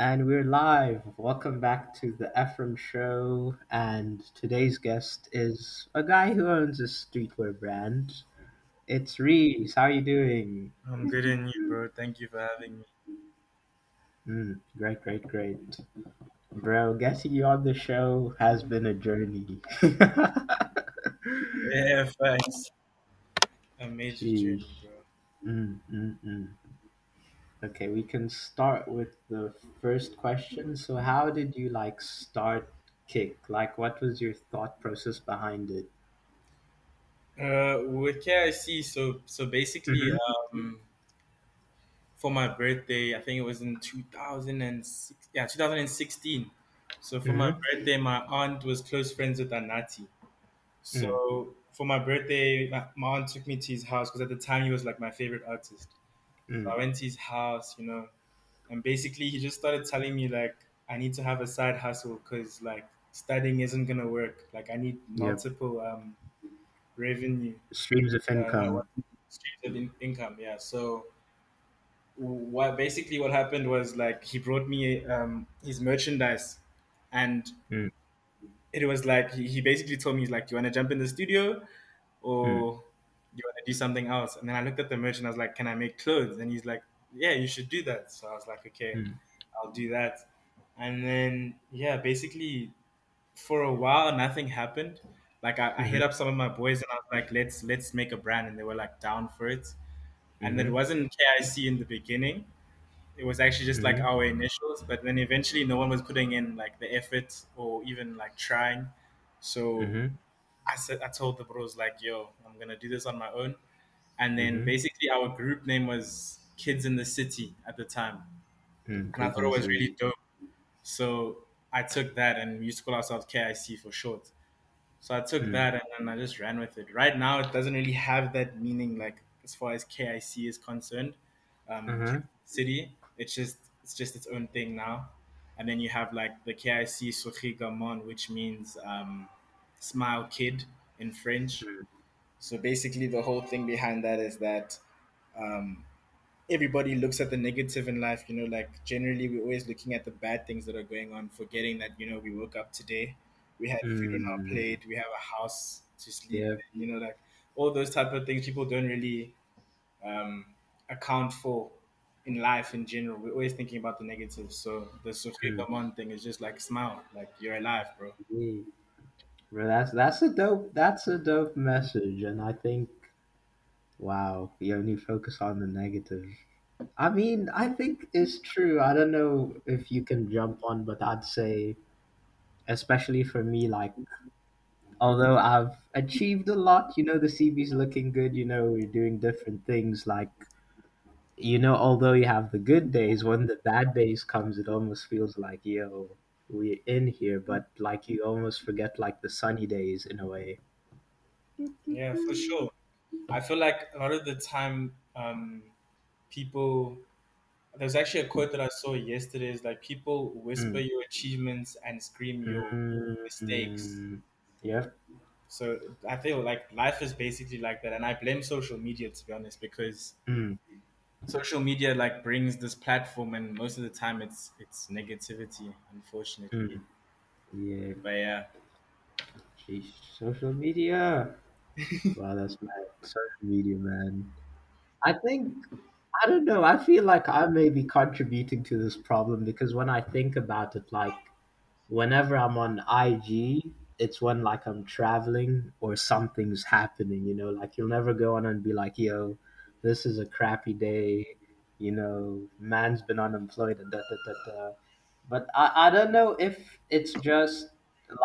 And we're live. Welcome back to the Ephraim Show. And today's guest is a guy who owns a streetwear brand. It's Reese. How are you doing? I'm good in you, bro. Thank you for having me. Mm, great, great, great. Bro, getting you on the show has been a journey. Yeah, thanks. A major Jeez. journey, bro. Mm, mm, mm. Okay, we can start with the first question. So, how did you like start Kick? Like, what was your thought process behind it? Uh, with KIC, so so basically, Mhm. um, for my birthday, I think it was in 2006, yeah, 2016. So for my Mhm. birthday, my aunt was close friends with Anati. Mm, So for my birthday, my, my aunt took me to his house because at the time he was like my favorite artist. So mm, I went to his house, you know, and basically he just started telling me like I need to have a side hustle because like studying isn't gonna work. Like I need yep. multiple um revenue Streams of uh, income. what streams of in- income. Yeah. So what basically what happened was like he brought me um his merchandise, and Mm, it was like he, he basically told me he's like, "Do you want to jump in the studio mm, or do you want to do something else?" And then I looked at the merch and I was like, "Can I make clothes?" And he's like, "Yeah, you should do that." So I was like, "Okay." mm, I'll do that. And then yeah, basically for a while nothing happened. Like I, I hit mhm, up some of my boys and I was like, let's let's make a brand and they were like down for it. And it mhm, wasn't KIC in the beginning. It was actually just like mhm, our initials, but then eventually no one was putting in like the effort or even like trying. So mhm, I said I told the bros like, yo, I'm gonna do this on my own. And then mhm, basically our group name was Kids in the City at the time. mm. And I thought it was really dope. So I took that and we used to call ourselves KIC for short. So I took Mm, that and then I just ran with it. Right now, it doesn't really have that meaning, like as far as KIC is concerned. Um, uh-huh. city, it's just it's just its own thing now. And then you have like the KIC Sochigamon, which means um, smile kid in French. Mm, So basically, the whole thing behind that is that um, everybody looks at the negative in life. You know, like generally we're always looking at the bad things that are going on, forgetting that you know we woke up today, we had food on our mm, plate, we have a house to sleep yeah. You know, like all those type of things people don't really um, account for in life in general. We're always thinking about the negative. So the Sophie Mm, thing is just like smile, like you're alive, bro. yeah. Bro, that's that's a dope that's a dope message, and I think wow, you only focus on the negative. I mean, I think it's true. I don't know if you can jump on, but I'd say, especially for me, like, although I've achieved a lot, you know, the CV's looking good, you know, we're doing different things. Like, you know, although you have the good days, when the bad days comes, it almost feels like, yo, we're in here, but like you almost forget like the sunny days in a way. Yeah, for sure. I feel like a lot of the time, um, people There's actually a quote that I saw yesterday is like people whisper Mm. your achievements and scream your mistakes. Mm. Yeah. So I feel like life is basically like that. And I blame social media to be honest, because Mm. Social media like brings this platform and most of the time it's it's negativity, unfortunately. Mm. Yeah. But yeah. Sheesh. Social media. Wow, that's mad. Social media, man. I think I don't know. I feel like I may be contributing to this problem because when I think about it, like whenever I'm on IG, it's when like I'm traveling or something's happening. You know, like you'll never go on and be like, "Yo, this is a crappy day." You know, man's been unemployed and da da da da. But I, I don't know if it's just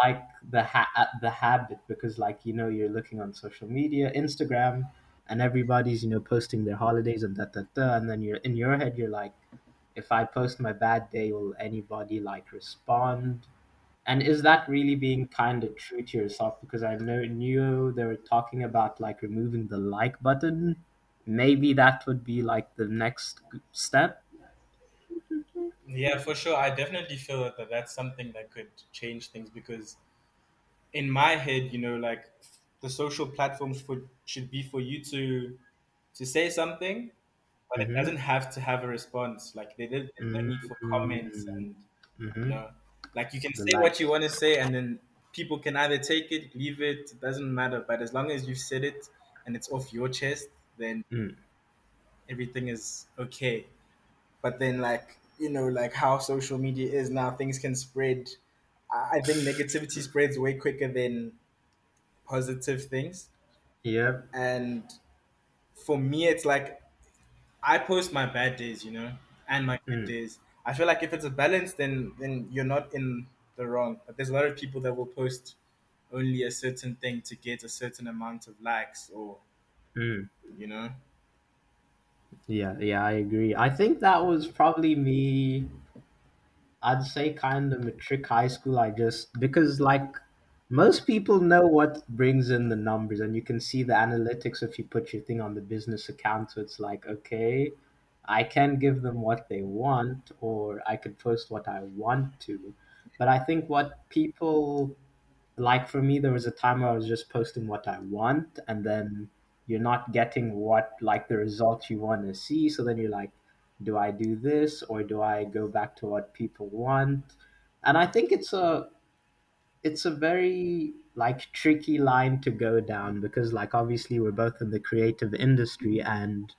like the ha- uh, the habit because like you know you're looking on social media, Instagram, and everybody's you know posting their holidays and da da da, and then you're in your head you're like, if I post my bad day, will anybody like respond? And is that really being kind of true to yourself? Because I know knew they were talking about like removing the like button. Maybe that would be like the next step. Yeah, for sure. I definitely feel that, that that's something that could change things because in my head, you know, like the social platforms for should be for you to to say something but it Mm-hmm. doesn't have to have a response. Like they did, no need for comments Mm-hmm. and you Mm-hmm. know, like you can The say what you want to say, and then people can either take it, leave it. It doesn't matter. But as long as you've said it and it's off your chest, then Mm. everything is okay. But then, like you know, like how social media is now, things can spread. I think negativity spreads way quicker than positive things. Yeah. And for me, it's like I post my bad days, you know, and my good Mm. days. I feel like if it's a balance, then then you're not in the wrong. But there's a lot of people that will post only a certain thing to get a certain amount of likes, or Mm. you know. Yeah, yeah, I agree. I think that was probably me I'd say kind of matric high school. I just because like most people know what brings in the numbers, and you can see the analytics if you put your thing on the business account. So it's like, okay, I can give them what they want, or I could post what I want to. But I think what people like for me, there was a time where I was just posting what I want, and then you're not getting what like the results you want to see. So then you're like, do I do this or do I go back to what people want? And I think it's a it's a very like tricky line to go down because like obviously we're both in the creative industry and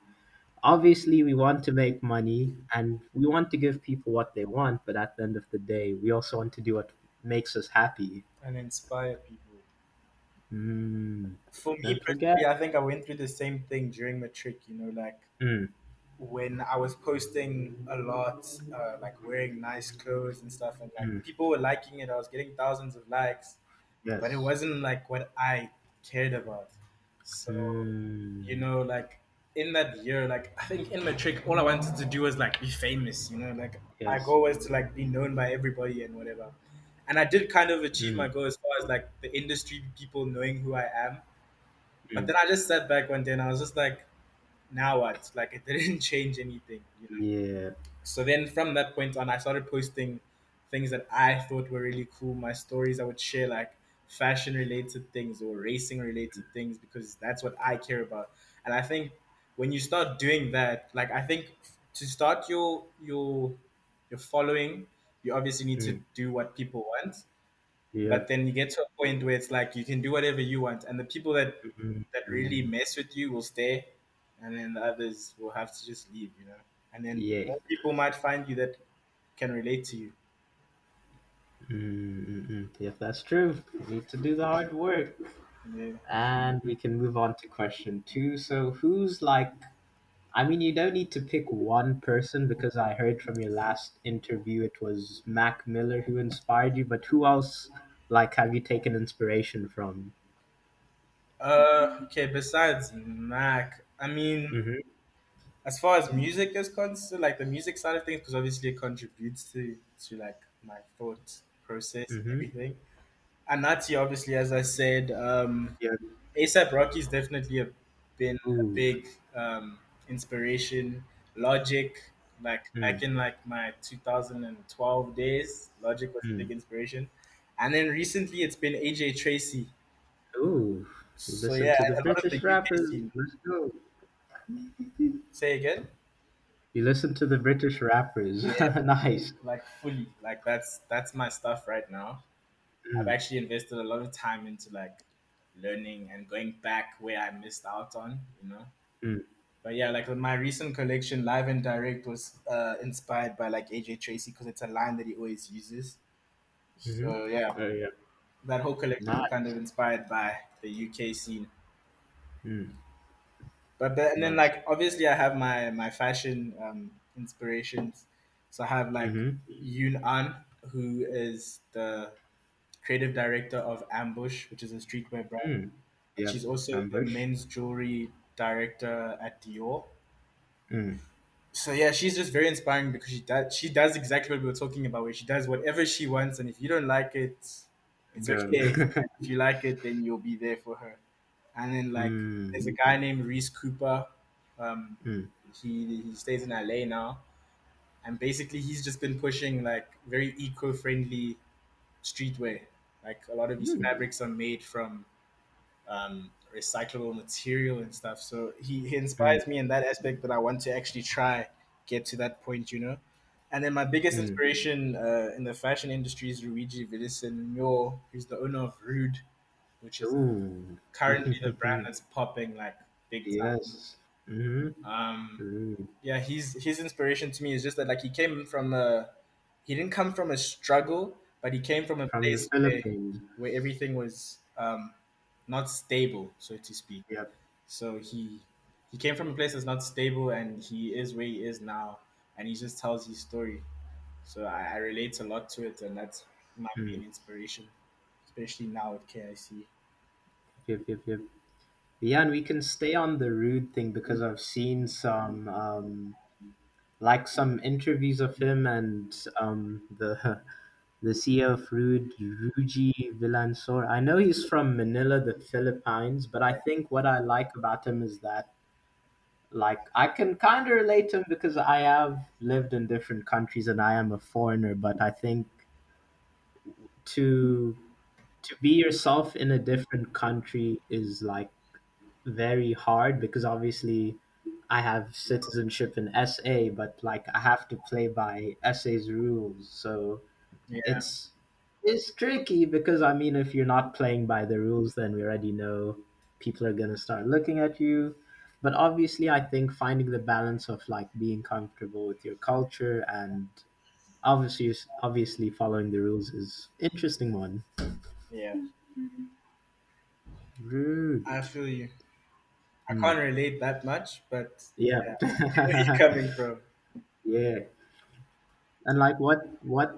obviously we want to make money and we want to give people what they want but at the end of the day we also want to do what makes us happy and inspire people. Mm, For me personally, I think I went through the same thing during matric. You know, like mm, when I was posting a lot, uh, like wearing nice clothes and stuff, and like mm, people were liking it. I was getting thousands of likes, but it wasn't like what I cared about. So, you mm, know, like in that year, like I think in matric, all I wanted to do was like be famous. You know, like my goal was to like be known by everybody and whatever. And I did kind of achieve my mm, goal as far as like the industry people knowing who I am. But mm, then I just sat back one day and I was just like, now what? Like it didn't change anything, you know. yeah So then from that point on, I started posting things that I thought were really cool. My stories, I would share like fashion related things or racing related things because that's what I care about. And I think when you start doing that, like I think to start your your your following, you obviously need to mm, do what people want. yeah But then you get to a point where it's like you can do whatever you want, and the people that mm, that really mm, mess with you will stay, and then the others will have to just leave, you know. And then yeah more people might find you that can relate to you. Mm-mm-mm. If that's true, we need to do the hard work. Yeah. And we can move on to question two. So, who's like, I mean, you don't need to pick one person because I heard from your last interview it was Mac Miller who inspired you, but who else, like, have you taken inspiration from? Uh, okay. Besides Mac, I mean, Mm-hmm. as far as music is concerned, like the music side of things, because obviously it contributes to to like my thought process and Mm-hmm. everything. And Nati, obviously, as I said, um, Yeah. ASAP Rocky's definitely a, been a big um, inspiration. Logic, like back Mm. in like my 2012 days, Logic was a big Mm. inspiration. And then recently, it's been AJ Tracey. Ooh. So yeah, to the of the British rappers. Let's go. Say again? You listen to the British rappers. Yeah, nice. like fully. Like that's that's my stuff right now. I've Mm. actually invested a lot of time into like learning and going back where I missed out on, you know. Mm. But yeah, like my recent collection, Live and Direct, was uh, inspired by like AJ Tracey because it's a line that he always uses. Mm-hmm. So yeah, Oh, yeah. that whole collection is kind of inspired by the UK scene. Mm. But the, and then like obviously I have my my fashion um, inspirations. So I have like Mm-hmm. Yoon Ahn, who is the creative director of Ambush, which is a streetwear brand. Mm. Yep. she's also the men's jewelry director at Dior. Mm. So yeah, she's just very inspiring because she does she does exactly what we were talking about, where she does whatever she wants, and if you don't like it, it's Don't. okay. If you like it, then you'll be there for her. And then like there's a mm. guy named Reese Cooper. Um, Mm. he he stays in LA now, and basically he's just been pushing like very eco-friendly streetwear. Like a lot of these Mm. fabrics are made from um, recyclable material and stuff. So he, he Mm, inspires me in that aspect that I want to actually try get to that point, you know. And then my biggest mm. inspiration uh, in the fashion industry is Rhuigi Villaseñor, who's the owner of Rhude, which is Ooh. currently the brand that's popping like big time. yes. Mm-hmm. Um, Rhude. yeah, he's his inspiration to me is just that like he came from a he didn't come from a struggle, but he came from a From place where where everything was um, not stable, so to speak. Yep. So he he came from a place that's not stable, and he is where he is now, and he just tells his story. So I, I relate a lot to it, and that might Mm. an inspiration, especially now with KIC. Yep, yep, yep. Yeah, and we can stay on the Rhude thing because I've seen some um like some interviews of him and um the the CEO of Rhude, Rhuigi Villaseñor. I know he's from Manila, the Philippines, but I think what I like about him is that like I can kind of relate to him because I have lived in different countries and I am a foreigner, but I think to to be yourself in a different country is like very hard because obviously I have citizenship in SA, but like I have to play by SA's rules. So Yeah, it's it's tricky because I mean if you're not playing by the rules then we already know people are gonna start looking at you. But obviously I think finding the balance of like being comfortable with your culture and obviously obviously following the rules is interesting one. yeah, Rhude. I feel you. I Hmm. can't relate that much, but Yeah. yeah, where you coming from? yeah. And like what what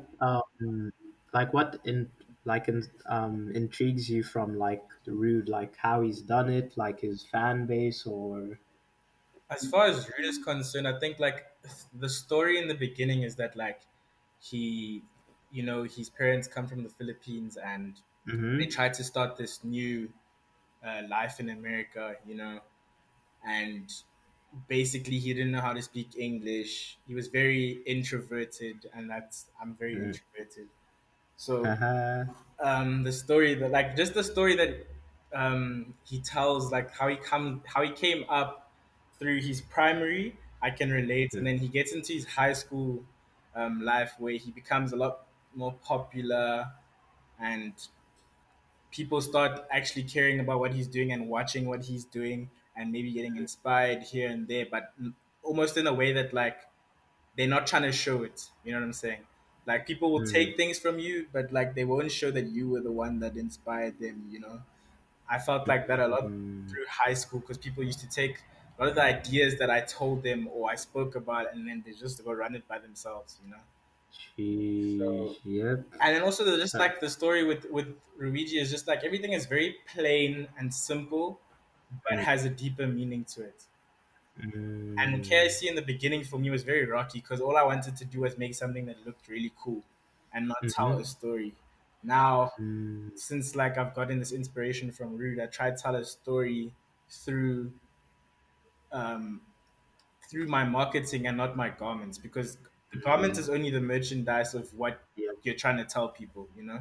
like what in like in, um intrigues you from like the Rhude, like how he's done it, like his fan base or? As far as Rhude is concerned, I think like the story in the beginning is that like he, you know, his parents come from the Philippines and they mm-hmm. tried to start this new uh, life in America, you know, and basically he didn't know how to speak English. He was very introverted, and that's I'm very Mm. introverted. So Haha. um, the story that like just the story that um, he tells, like how he come how he came up through his primary, I can relate, and then he gets into his high school um, life where he becomes a lot more popular and people start actually caring about what he's doing and watching what he's doing and maybe getting inspired here and there but almost in a way that like they're not trying to show it you know what i'm saying like people will Mm. take things from you but like they won't show that you were the one that inspired them you know i felt like that a lot Mm. through high school because people used to take a lot of the ideas that i told them or i spoke about and then they just go run it by themselves you know so Yep. and then also just like the story with with Rhuigi is just like everything is very plain and simple, but has a deeper meaning to it. And Mm. KIC in the beginning for me was very rocky because all I wanted to do was make something that looked really cool and not tell Mm-hmm. a story. Now, Mm. since like I've gotten this inspiration from Rhude, I try to tell a story through um, through my marketing and not my garments because the garment Mm. is only the merchandise of what Yep. you're trying to tell people, you know.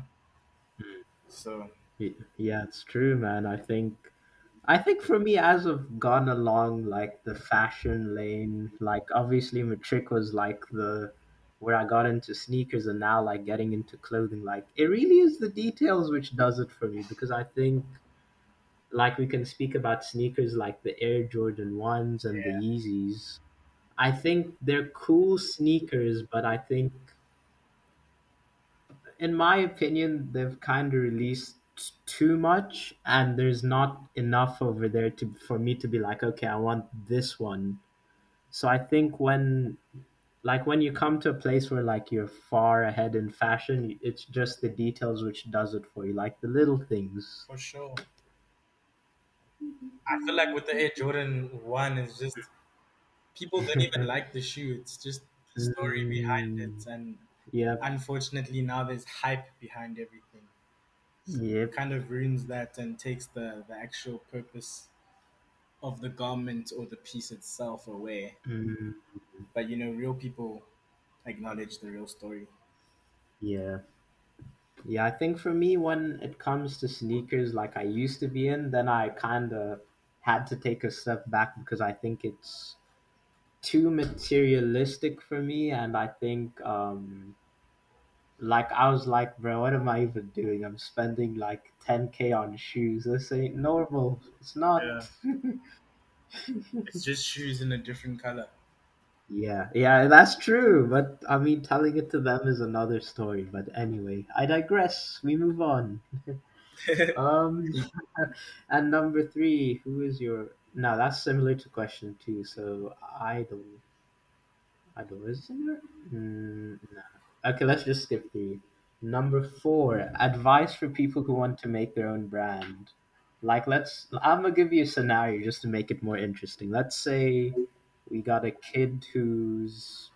Mm. So Yeah, it's true, man. I think I think for me, as I've gone along like the fashion lane, like obviously Matric was like the where I got into sneakers and now like getting into clothing, like it really is the details which does it for me because I think like we can speak about sneakers like the Air Jordan ones and the Yeezys. I think they're cool sneakers, but I think in my opinion, they've kind of released too much, and there's not enough over there to for me to be like, okay, I want this one. So I think when like when you come to a place where like you're far ahead in fashion, it's just the details which does it for you, like the little things. for sure. I feel like with the Air Jordan one, it's just people don't even like the shoe. It's just the story behind Mm, it, and yeah unfortunately now there's hype behind everything. It yep. kind of ruins that and takes the the actual purpose of the garment or the piece itself away. Mm, But you know, real people acknowledge the real story. yeah. Yeah, I think for me, when it comes to sneakers, like I used to be in, then I kind of had to take a step back because I think it's too materialistic for me, and I think um like I was like, bro, what am I even doing? I'm spending like 10k on shoes. This ain't normal. It's Yeah, not. it's just shoes in a different color. Yeah, yeah, that's true. But I mean, telling it to them is another story. But anyway, I digress. We move on. Um, and number three, who is your? Now that's similar to question two. So idol, idol is similar. Mm, no. Okay, let's just skip three. Number four, advice for people who want to make their own brand. Like, let's. I'm gonna give you a scenario just to make it more interesting. Let's say we got a kid who's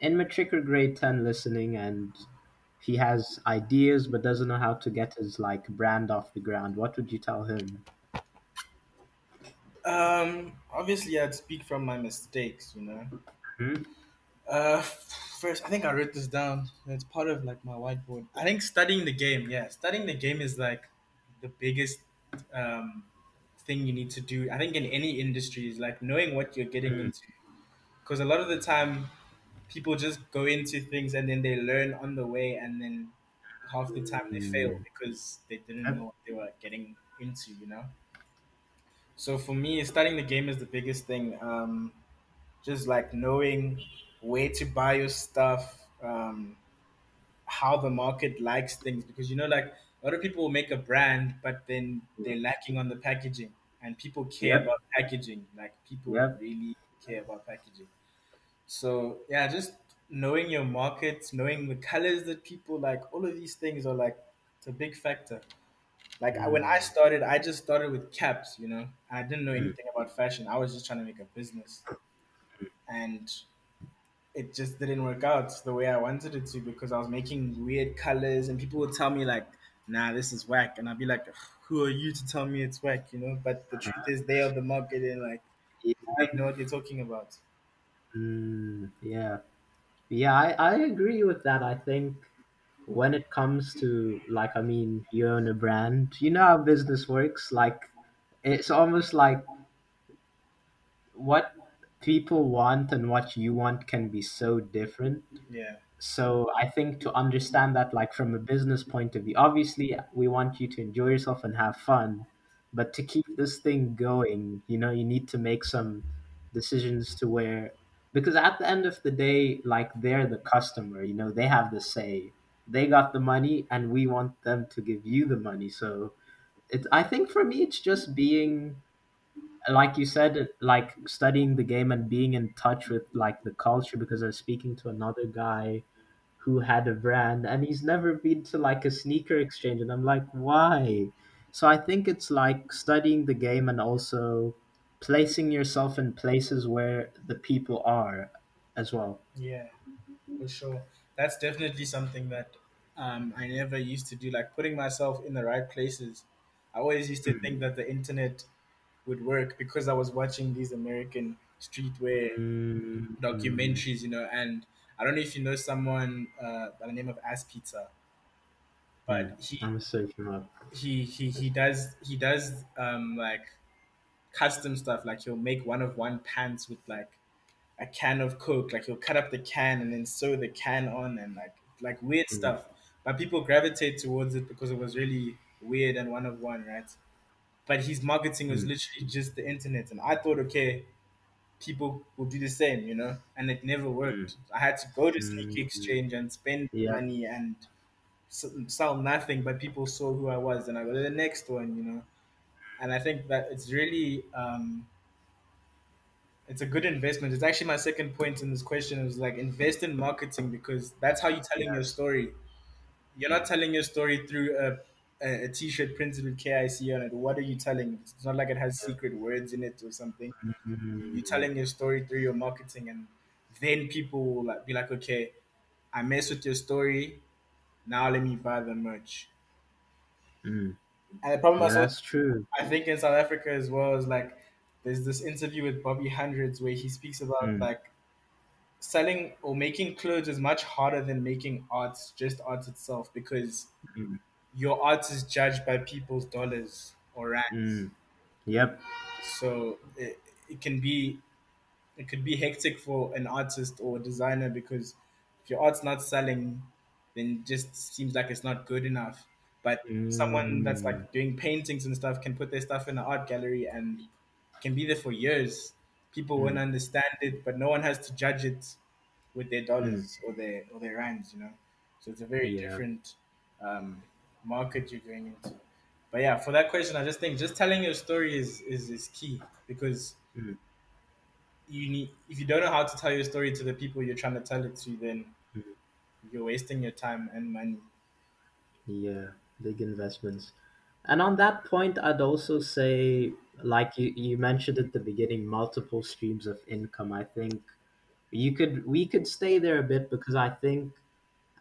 in matric or grade 10 listening and he has ideas but doesn't know how to get his like brand off the ground what would you tell him um, obviously, I'd speak from my mistakes. You know, hmm Uh, first, I think I wrote this down. It's part of like my whiteboard. I think studying the game, yeah, studying the game is like the biggest um, thing you need to do. I think in any industry is like knowing what you're getting mm into. Because a lot of the time, people just go into things and then they learn on the way, and then half the time they fail mm because they didn't know what they were getting into. You know. So for me, studying the game is the biggest thing. Um, just like knowing where to buy your stuff, um, how the market likes things, because you know, like a lot of people will make a brand, but then they're lacking on the packaging, and people care Yep. about packaging. Like people Yep. really care about packaging. So yeah, just knowing your market, knowing the colors that people like, all of these things are like it's a big factor. Like I, when I mm started, I just started with caps, you know. I didn't know mm anything about fashion. I was just trying to make a business, and it just didn't work out the way I wanted it to because I was making weird colors and people would tell me like, nah, this is whack. And I'd be like, who are you to tell me it's whack, you know? But the truth is they are the market and like they know what you're talking about. mm Yeah. Yeah, I, I agree with that. I think when it comes to like I mean you own a brand, you know how business works. Like it's almost like what people want and what you want can be so different. Yeah. So I think to understand that, like from a business point of view, obviously we want you to enjoy yourself and have fun, but to keep this thing going, you know, you need to make some decisions to where, because at the end of the day, like they're the customer, you know, they have the say. They got the money, and we want them to give you the money. So it's. I think for me, it's just being like you said, like studying the game and being in touch with like the culture. Because I was speaking to another guy who had a brand and he's never been to like a sneaker exchange and I'm like why so I think it's like studying the game and also placing yourself in places where the people are as well Yeah, for sure. That's definitely something that um, I never used to do, like putting myself in the right places. I always used to think that the internet would work because I was watching these American streetwear mm-hmm. documentaries, you know, and I don't know if you know someone uh, by the name of Ass Pizza, but he I'm searching up he he he does he does um like custom stuff. Like he'll make one of one pants with like a can of Coke. Like he'll cut up the can and then sew the can on and like like weird mm stuff. But people gravitate towards it because it was really weird and one of one, right? But his marketing was mm literally just the internet, and I thought, okay, people will do the same, you know, and it never worked. I had to go to Sneak mm Exchange and spend yeah money and sell nothing, but people saw who I was, and I go to the next one, you know. And I think that it's really um, it's a good investment. It's actually my second point in this question is like invest in marketing because that's how you're telling your story. You're not telling your story through a a, a t-shirt printed with KIC on it. What are you telling? It's not like it has secret words in it or something. You're telling your story through your marketing and then people will like be like okay i mess with your story. Now let me buy the merch. Mm. And the problem yeah also that's true. I think in south africa as well is like there's this interview with bobby hundreds where he speaks about mm. like selling or making clothes is much harder than making art, just art itself, because Mm, your art is judged by people's dollars or rands. mm, yep. So it, it can be it could be hectic for an artist or a designer because if your art's not selling, then just seems like it's not good enough. But someone that's Mm, like doing paintings and stuff can put their stuff in an art gallery and can be there for years. People won't mm, understand it, but no one has to judge it with their mm, dollars or their or their rands, you know. So it's a very yeah. different um, market you're going into. But yeah, for that question, I just think just telling your story is is, is key because Mm, you need if you don't know how to tell your story to the people you're trying to tell it to, then mm, you're wasting your time and money. yeah. Big investments. And on that point, I'd also say, like you, you mentioned at the beginning, multiple streams of income. I think you could we could stay there a bit because I think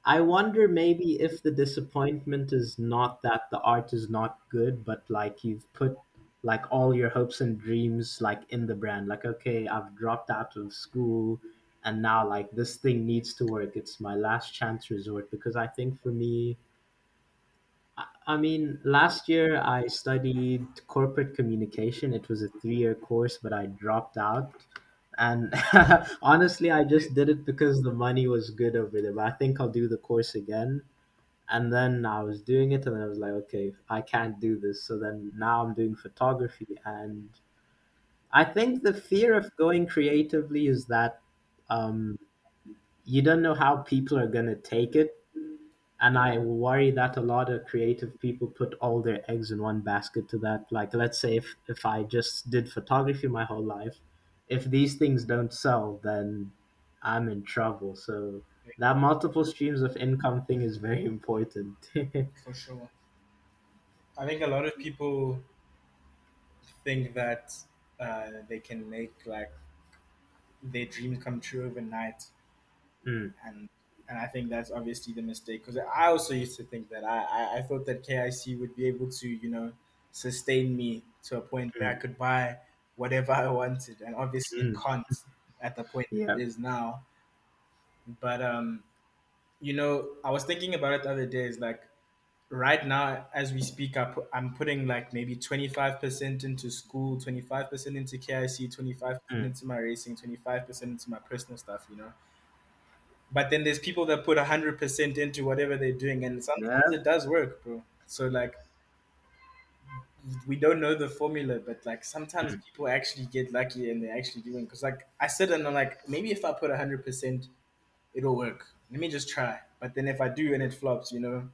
I wonder maybe if the disappointment is not that the art is not good, but like you've put like all your hopes and dreams like in the brand. Like, okay, I've dropped out of school and now like this thing needs to work. It's my last chance resort because I think for me I mean, last year I studied corporate communication. It was a three year course, but I dropped out. And honestly, I just did it because the money was good over there. But I think I'll do the course again. And then I was doing it, and then I was like, okay, I can't do this. So then now I'm doing photography. And I think the fear of going creatively is that um, you don't know how people are going to take it and I worry that a lot of creative people put all their eggs in one basket to that. Like, let's say if, if I just did photography my whole life, if these things don't sell, then I'm in trouble. So that multiple streams of income thing is very important. For sure. I think a lot of people think that uh, they can make like their dreams come true overnight, mm, and and I think that's obviously the mistake because I also used to think that I, I I thought that KIC would be able to you know sustain me to a point where I mm, could buy whatever I wanted, and obviously it mm. can't at the point Yeah. it is now. But um, you know, I was thinking about it the other day. Is like right now as we speak I put, i'm putting like maybe 25% into school 25% into kic 25% Mm. into my racing 25% into my personal stuff you know but then there's people that put 100% into whatever they're doing and sometimes Yeah. it does work bro so like we don't know the formula but like sometimes Mm. people actually get lucky and they're actually doing because like i sit and i'm like maybe if i put 100% it'll work let me just try but then if i do and it flops you know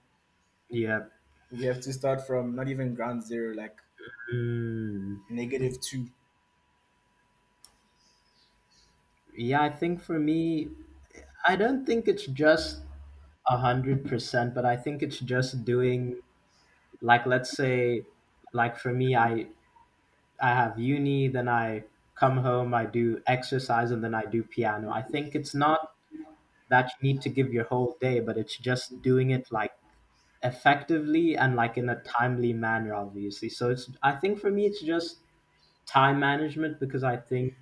Yeah. we have to start from not even ground zero like Mm. negative two. Yeah, I think for me, I don't think it's just a hundred percent, but I think it's just doing like let's say like for me I I have uni, then I come home, I do exercise, and then I do piano. I think it's not that you need to give your whole day, but it's just doing it like effectively and like in a timely manner, obviously. So it's, I think for me, it's just time management because I think,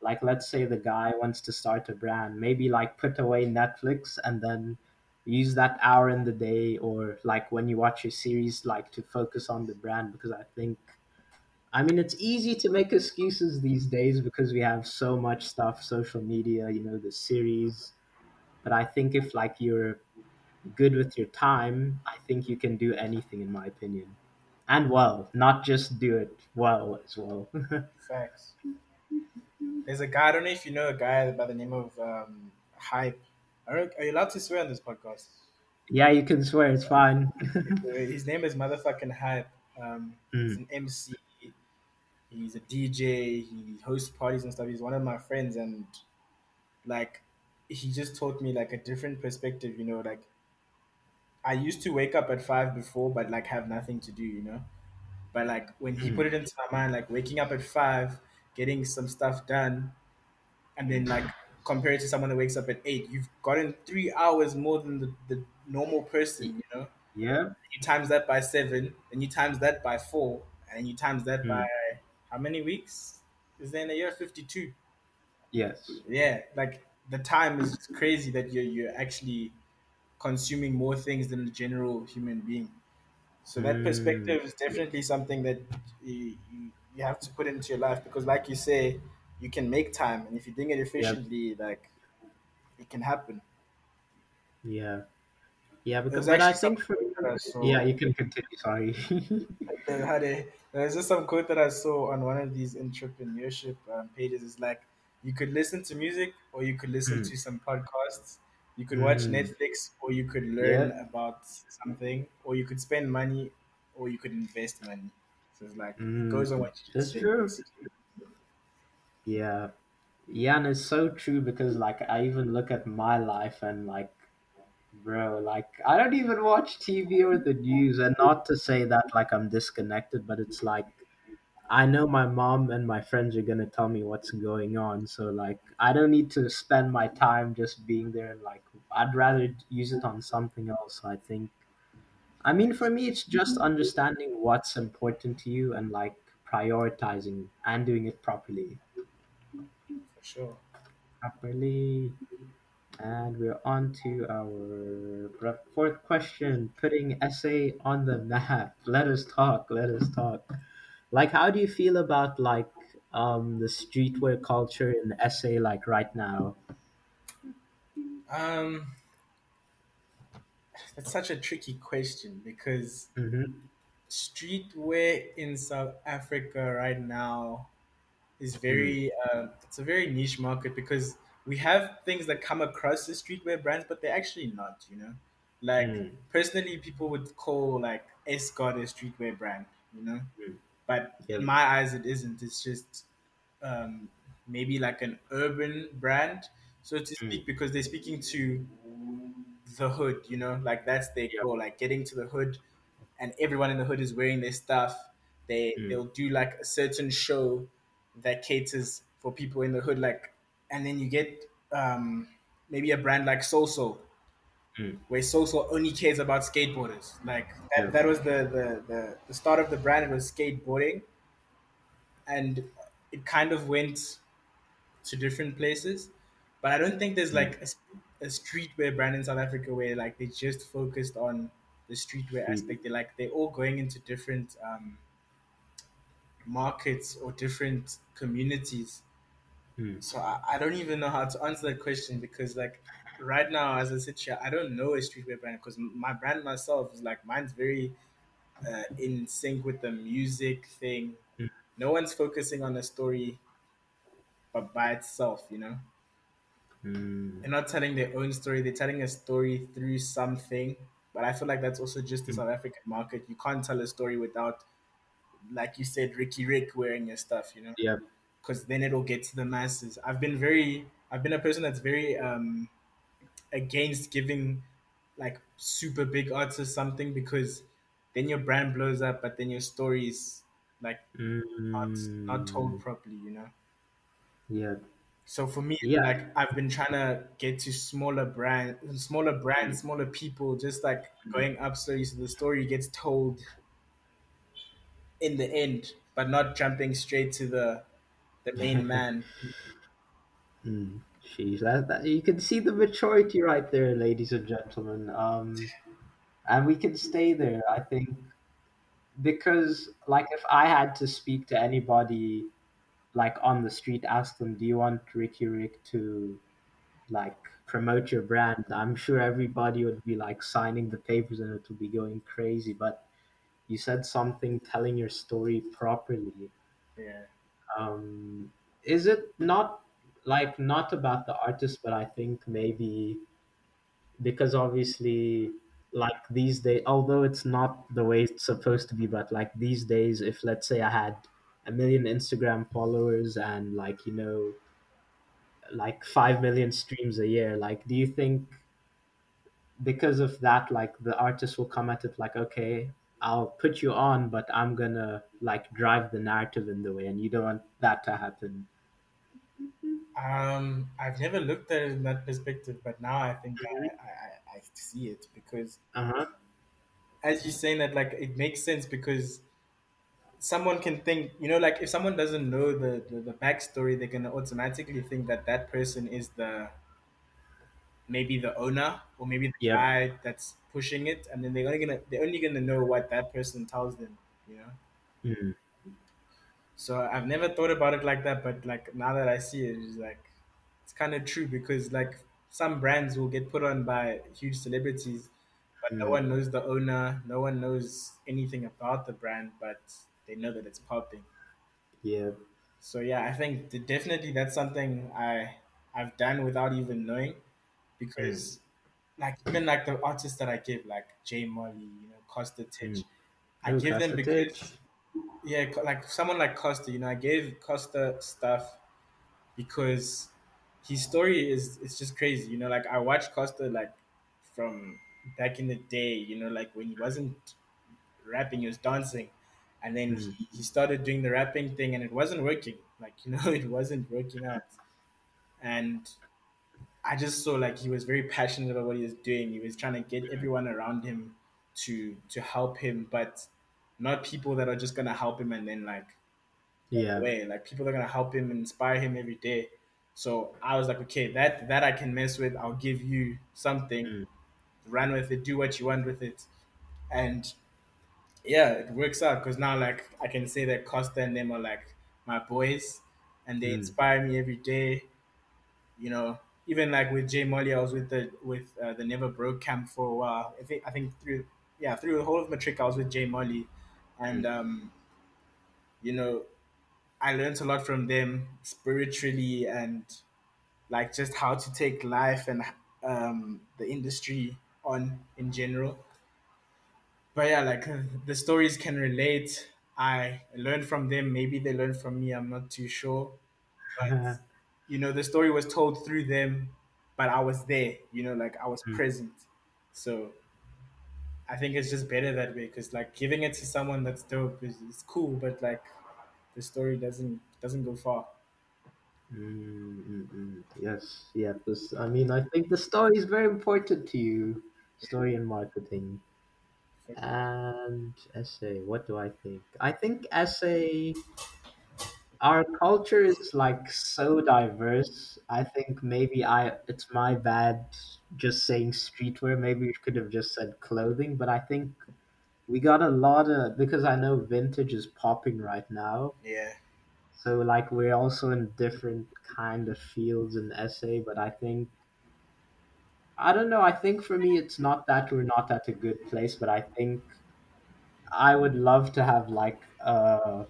like, let's say the guy wants to start a brand, maybe like put away Netflix and then use that hour in the day or like when you watch a series, like to focus on the brand because I think I mean, it's easy to make excuses these days because we have so much stuff, social media, you know, the series. But I think if like you're good with your time, I think you can do anything in my opinion. And well, not just do it well as well. thanks There's a guy. I don't know if you know a guy by the name of um, Hype. Don't, are you allowed to swear on this podcast? yeah, you can swear it's fine. His name is motherfucking Hype. Um, he's mm, an MC. He's a DJ. He hosts parties and stuff. He's one of my friends, and like, he just taught me like a different perspective. You know, like I used to wake up at five before, but like have nothing to do. You know, but like when he mm, put it into my mind, like waking up at five, getting some stuff done, and then like compare it to someone that wakes up at eight, you've gotten three hours more than the, the normal person, you know? yeah. You times that by seven, and you times that by four, and you times that by Mm, how many weeks? Is there in a year? 52. yes. Yeah, like the time is crazy that you're you're actually consuming more things than the general human being. So that Mm, perspective is definitely something that you, you, you have to put into your life because, like you say, you can make time, and if you're doing it efficiently, like it can happen. yeah, yeah. Because, I think for I yeah, you can continue. Sorry. There had a there's just some quote that I saw on one of these entrepreneurship um, pages. Is like you could listen to music, or you could listen mm, to some podcasts. You could watch mm, Netflix, or you could learn yeah. about something, or you could spend money, or you could invest money. So it's like it Mm, goes on what you just that's true. basically. Yeah. Yeah, and it's so true because like I even look at my life and like bro, like I don't even watch TV or the news and not to say that like I'm disconnected, but it's like I know my mom and my friends are gonna tell me what's going on, so like I don't need to spend my time just being there and like I'd rather use it on something else, I think. I mean for me it's just understanding what's important to you and like prioritizing and doing it properly. Sure. Properly. And we're on to our fourth question putting SA on the map. Let us talk. Let us talk. Like, how do you feel about like um the streetwear culture in SA like right now? Um, that's such a tricky question because Mm-hmm. streetwear in South Africa right now is Mm, very uh, it's a very niche market because we have things that come across as streetwear brands, but they're actually not. You know, like mm, personally, people would call like Escort a streetwear brand. You know, mm. but Yep. in my eyes, it isn't. It's just um, maybe like an urban brand, so to Mm, speak, because they're speaking to the hood. You know, like that's their goal, like getting to the hood, and everyone in the hood is wearing their stuff. They Mm, they'll do like a certain show that caters for people in the hood, like, and then you get um, maybe a brand like Soso, mm, where Soso only cares about skateboarders. Like that, yep. that was the, the the the start of the brand. It was skateboarding, and it kind of went to different places. But I don't think there's Mm. like a, a streetwear brand in South Africa where like they just focused on the streetwear Street. aspect. They're like they're all going into different um, markets or different communities. Mm, So I, I don't even know how to answer that question because like right now as I sit here, I don't know a streetwear brand because my brand myself is like mine's very uh, in sync with the music thing. mm, No one's focusing on a story but by itself, you know. mm, They're not telling their own story. They're telling a story through something. But I feel like that's also just the mm. South African market. You can't tell a story without, like you said, Riky Rick wearing your stuff, you know, Yeah. because then it'll get to the masses. I've been very, I've been a person that's very um, against giving like super big artists something because then your brand blows up, but then your story is like not not told Mm, properly, you know. yeah. So for me, Yeah. like I've been trying to get to smaller brand, smaller Mm, brands, smaller people, just like going up slowly, so the story gets told in the end, but not jumping straight to the the main man. Mm, Jeez, that, that you can see the maturity right there, ladies and gentlemen. Um, and we can stay there. I think because, like, if I had to speak to anybody, like on the street, ask them, "Do you want Riky Rick to like promote your brand?" I'm sure everybody would be like signing the papers and it would be going crazy. But you said something, telling your story properly. Yeah. Um, is it not like not about the artist, but I think maybe because obviously like these days although it's not the way it's supposed to be but like these days if let's say i had a million instagram followers and like you know like 5 million streams a year like do you think because of that like the artist will come at it like okay i'll put you on but i'm gonna like drive the narrative in the way and you don't want that to happen. Um, I've never looked at it in that perspective, but now I think I, I, I I see it because uh-huh. as you're saying that, like it makes sense because someone can think, you know, like if someone doesn't know the the, the backstory, they're gonna automatically think that that person is the maybe the owner or maybe the Yep. guy that's pushing it, and then they're only gonna they're only gonna know what that person tells them, you know. Mm. So I've never thought about it like that, but like now that I see it, it's like it's kind of true because like some brands will get put on by huge celebrities, but no Mm. one knows the owner, no one knows anything about the brand, but they know that it's popping. Yeah. So yeah, I think definitely that's something I I've done without even knowing Mm. Because like even like the artists that I give like J Molley, you know, Costa Mm. I Oh, give them because Costa Titch. yeah, like someone like Costa, you know, I gave Costa stuff because his story is it's just crazy, you know. Like I watched Costa like from back in the day, you know, like when he wasn't rapping, he was dancing, and then Mm. he, he started doing the rapping thing, and it wasn't working. Like you know, it wasn't working out, and I just saw like he was very passionate about what he was doing. He was trying to get everyone around him to to help him, but not people that are just gonna help him and then like Yeah. away. Like people are gonna help him, and inspire him every day. So I was like, okay, that that I can mess with. I'll give you something, Mm. run with it, do what you want with it, and yeah, it works out because now like I can say that Costa and them are like my boys, and they Mm. inspire me every day. You know, even like with J Molley, I was with the with uh, the Never Broke camp for a while. I think I think through yeah through the whole of matric, I was with J Molley, and Mm. um, you know I learned a lot from them spiritually and like just how to take life and um, the industry on in general. But yeah, like the stories can relate. I learned from them. Maybe they learned from me. I'm not too sure. But you know, the story was told through them, but I was there. You know, like I was Mm. present. So I think it's just better that way because like giving it to someone that's dope is, is cool, but like the story doesn't doesn't go far. Mm, mm, mm. Yes, yeah. This, I mean, I think the story is very important to you. Story and marketing. And SA, what do I think? I think SA, our culture is like so diverse. I think maybe I, it's my bad just saying streetwear. Maybe we could have just said clothing, but I think we got a lot of, because I know vintage is popping right now. Yeah, So like we're also in different kind of fields in SA, but I think I don't know. I think for me, it's not that we're not at a good place, but I think I would love to have like uh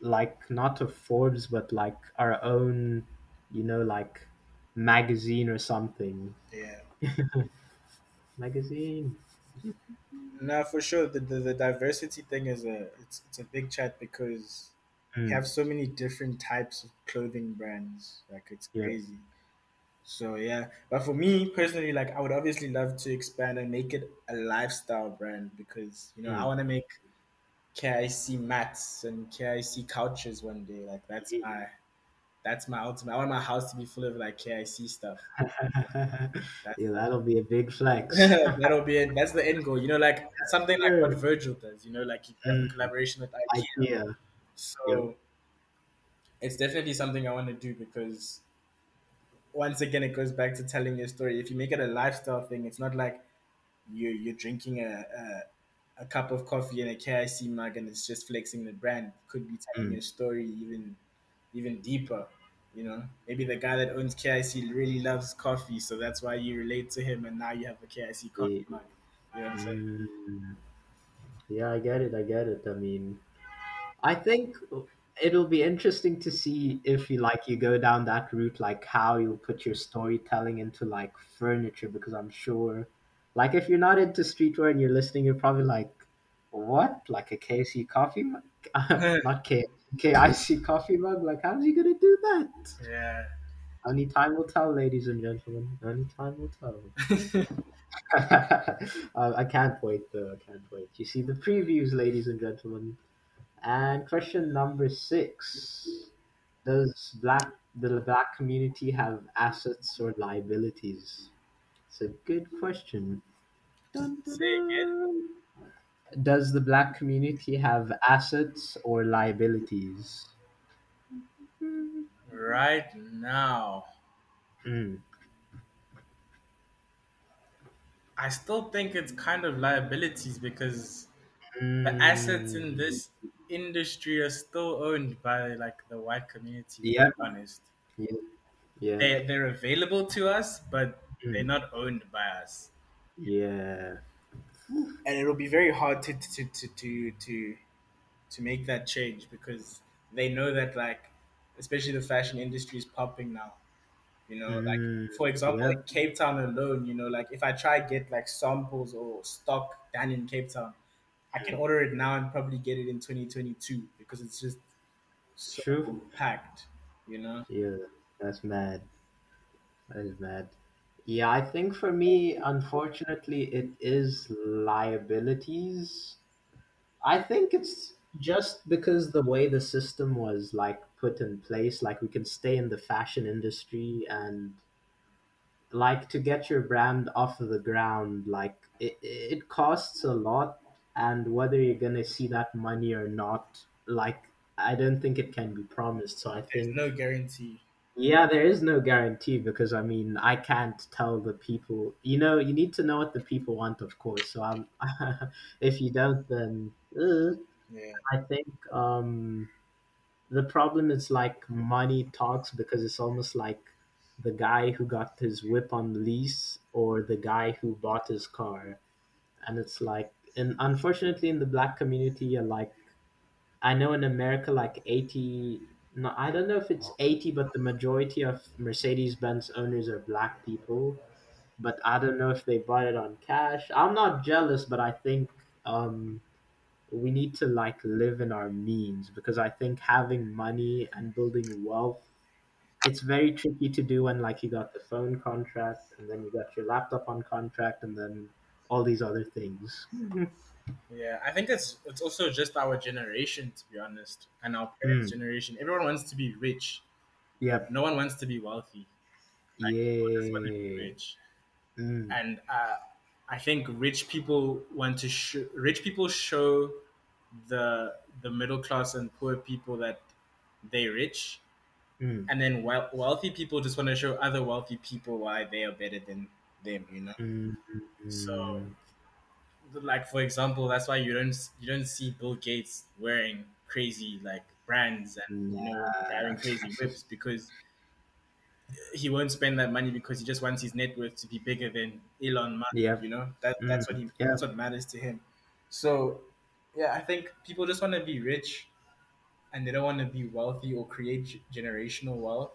like not a Forbes, but like our own, you know, like magazine or something. yeah. Magazine. No, for sure. The, the the diversity thing is a it's it's a big chat because we Mm, have so many different types of clothing brands. Like it's crazy. yeah. So yeah, but for me personally, like I would obviously love to expand and make it a lifestyle brand because you know I Mm. want to make KIC mats and KIC couches one day. Like that's my that's my ultimate. I want my house to be full of like KIC stuff. Yeah, that'll be a big flex. that'll be it. That's the end goal. You know, like something like what Virgil does. You know, like he has a Mm, collaboration with IKEA. Yep. So it's definitely something I want to do because once again, it goes back to telling your story. If you make it a lifestyle thing, it's not like you you're drinking a, a a cup of coffee in a KIC mug and it's just flexing the brand. Could be telling Mm, your story even even deeper. You know, maybe the guy that owns KIC really loves coffee, so that's why you relate to him, and now you have a KIC yeah. coffee mug. You know what I'm saying? Mm, yeah, I get it. I get it. I mean, I think it'll be interesting to see if you like you go down that route, like how you put your storytelling into like furniture, because I'm sure, like if you're not into streetwear and you're listening, you're probably like, what? Like a KC coffee mug? not K KIC coffee mug? Like how's he gonna do that? yeah. Only time will tell, ladies and gentlemen. Only time will tell. uh, I can't wait though. I can't wait. You see the previews, ladies and gentlemen. And question number six: Does black the black community have assets or liabilities? It's a good question. Dun, dun, dun. Does the black community have assets or liabilities? Right now, Mm, I still think it's kind of liabilities because the assets in Mm, this industry are still owned by like the white community. To yeah, be honest, yeah, yeah, they they're available to us, but they're mm, not owned by us, yeah. and it'll be very hard to to to to to, to make that change because they know that like especially the fashion industry is popping now. You know, like Mm, for example, in yep, Cape Town alone, you know, like if I try get like samples or stock down in Cape Town, I can order it now and probably get it in 2022 because it's just so true. packed, you know? Yeah, that's mad. That is mad. Yeah, I think for me, unfortunately, it is liabilities. I think it's just because the way the system was like put in place, like we can stay in the fashion industry and like to get your brand off of the ground, like it, it costs a lot, and whether you're gonna see that money or not, like I don't think it can be promised. So I think There's no guarantee. Yeah, there is no guarantee because I mean I can't tell the people. You know, you need to know what the people want, of course. So I'm, if you don't, then uh, Yeah, I think um the problem is like money talks because it's almost like the guy who got his whip on lease or the guy who bought his car, and it's like and unfortunately in the black community, like I know in America, like 80, no, I don't know if it's 80, but the majority of Mercedes Benz owners are black people. But I don't know if they bought it on cash. I'm not jealous, but I think um, we need to like live in our means because I think having money and building wealth, it's very tricky to do when like you got the phone contract and then you got your laptop on contract and then all these other things. yeah. I think it's it's also just our generation, to be honest, and our parents' Mm. generation. Everyone wants to be rich. Yep. No one wants to be wealthy. Like people want to be Yeah. rich. Mm. and uh, I think rich people want to show rich people show the the middle class and poor people that they rich, Mm. and then wea- wealthy people just want to show other wealthy people why they are better than them. You know, Mm. so. Like for example, that's why you don't you don't see Bill Gates wearing crazy like brands and you know Nah. driving crazy whips because he won't spend that money because he just wants his net worth to be bigger than Elon Musk. Yep. You know that Mm. that's what he Yeah. that's what matters to him. So yeah, I think people just want to be rich and they don't want to be wealthy or create generational wealth.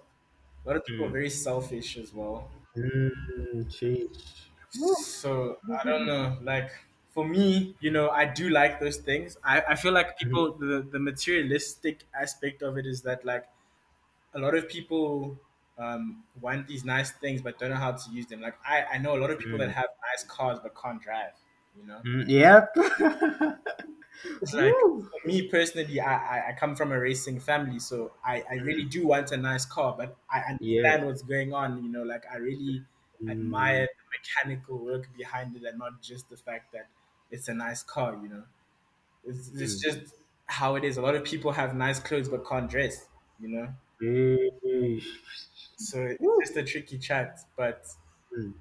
A lot of people are Mm. very selfish as well. Mm. So I don't know, like. For me, you know, I do like those things. I, I feel like Mhm. people, the, the materialistic aspect of it is that, like, a lot of people um, want these nice things but don't know how to use them. Like I, I know a lot of people that Mm. have nice cars but can't drive. You know, Mm. Yep. like for me personally, I, I, I come from a racing family, so I, I really do want a nice car, but I Yeah. understand what's going on. You know, like I really Mm. admire the mechanical work behind it and not just the fact that it's a nice car. You know, it's, it's Mm. just how it is. A lot of people have nice clothes but can't dress. You know, Jeez. so it's Woo. just a tricky chat, but Mm.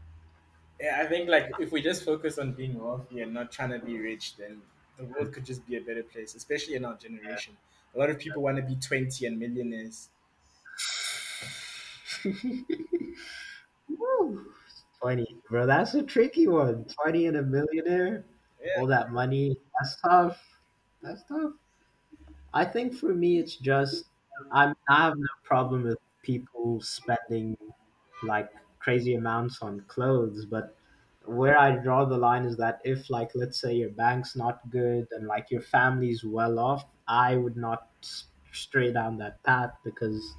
Yeah, I think like if we just focus on being wealthy and not trying to be rich, then the world could just be a better place, especially in our generation. A lot of people want to be 20 and millionaires. Woo. 20. Bro, that's a tricky one. 20 and a millionaire. Yeah, All that money. That's tough. That's tough. I think for me, it's just I'm, I have no problem with people spending like crazy amounts on clothes, but where I draw the line is that if, like, let's say your bank's not good and like your family's well off, I would not stray down that path because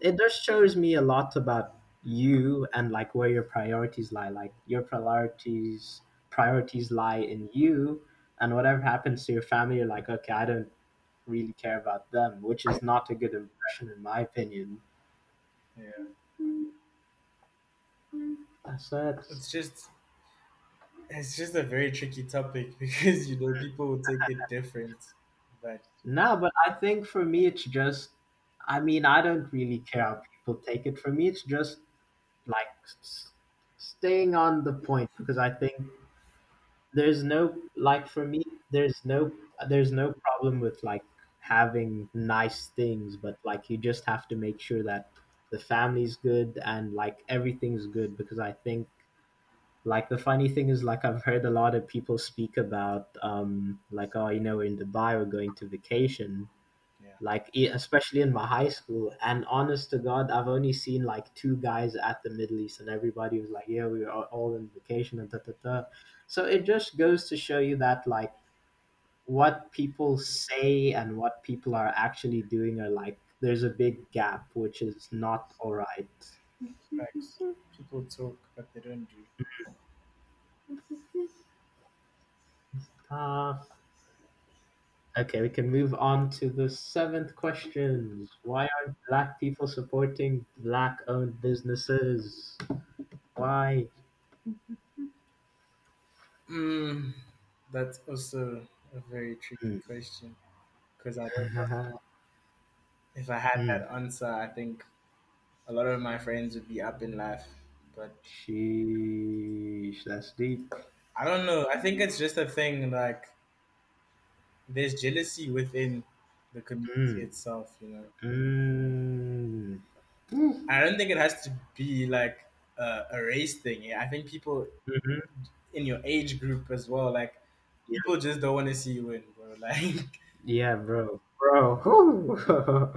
it just shows me a lot about you and like where your priorities lie. Like your priorities priorities lie in you, and whatever happens to your family, you're like, okay, I don't really care about them, which is not a good impression in my opinion. yeah. That's it. It's just it's just a very tricky topic because you know people will take it different. But No, but I think for me, it's just, I mean, I don't really care how people take it. For me, it's just like staying on the point because I think there's no like for me there's no there's no problem with like having nice things but like you just have to make sure that the family's good and like everything's good because i think like the funny thing is like i've heard a lot of people speak about um like oh you know we're in dubai we're going to vacation Yeah. like especially in my high school and honest to god i've only seen like two guys at the middle east and everybody was like yeah we were all all on vacation and da, da, da. So it just goes to show you that like what people say and what people are actually doing are like there's a big gap which is not all right Facts. People talk, but they don't do. uh, okay we can move on to the seventh question why aren't black people supporting black owned businesses why Mm, that's also a very tricky Mm. question because I don't know if I had Mm. that answer. I think a lot of my friends would be up in life, but Sheesh, that's deep. I don't know. I think it's just a thing like there's jealousy within the community Mm. itself, you know. Mm. I don't think it has to be like a, a race thing. Yeah, I think people Mhm. In your age group as well, like people just don't want to see you win, bro. Like Yeah, bro. Bro.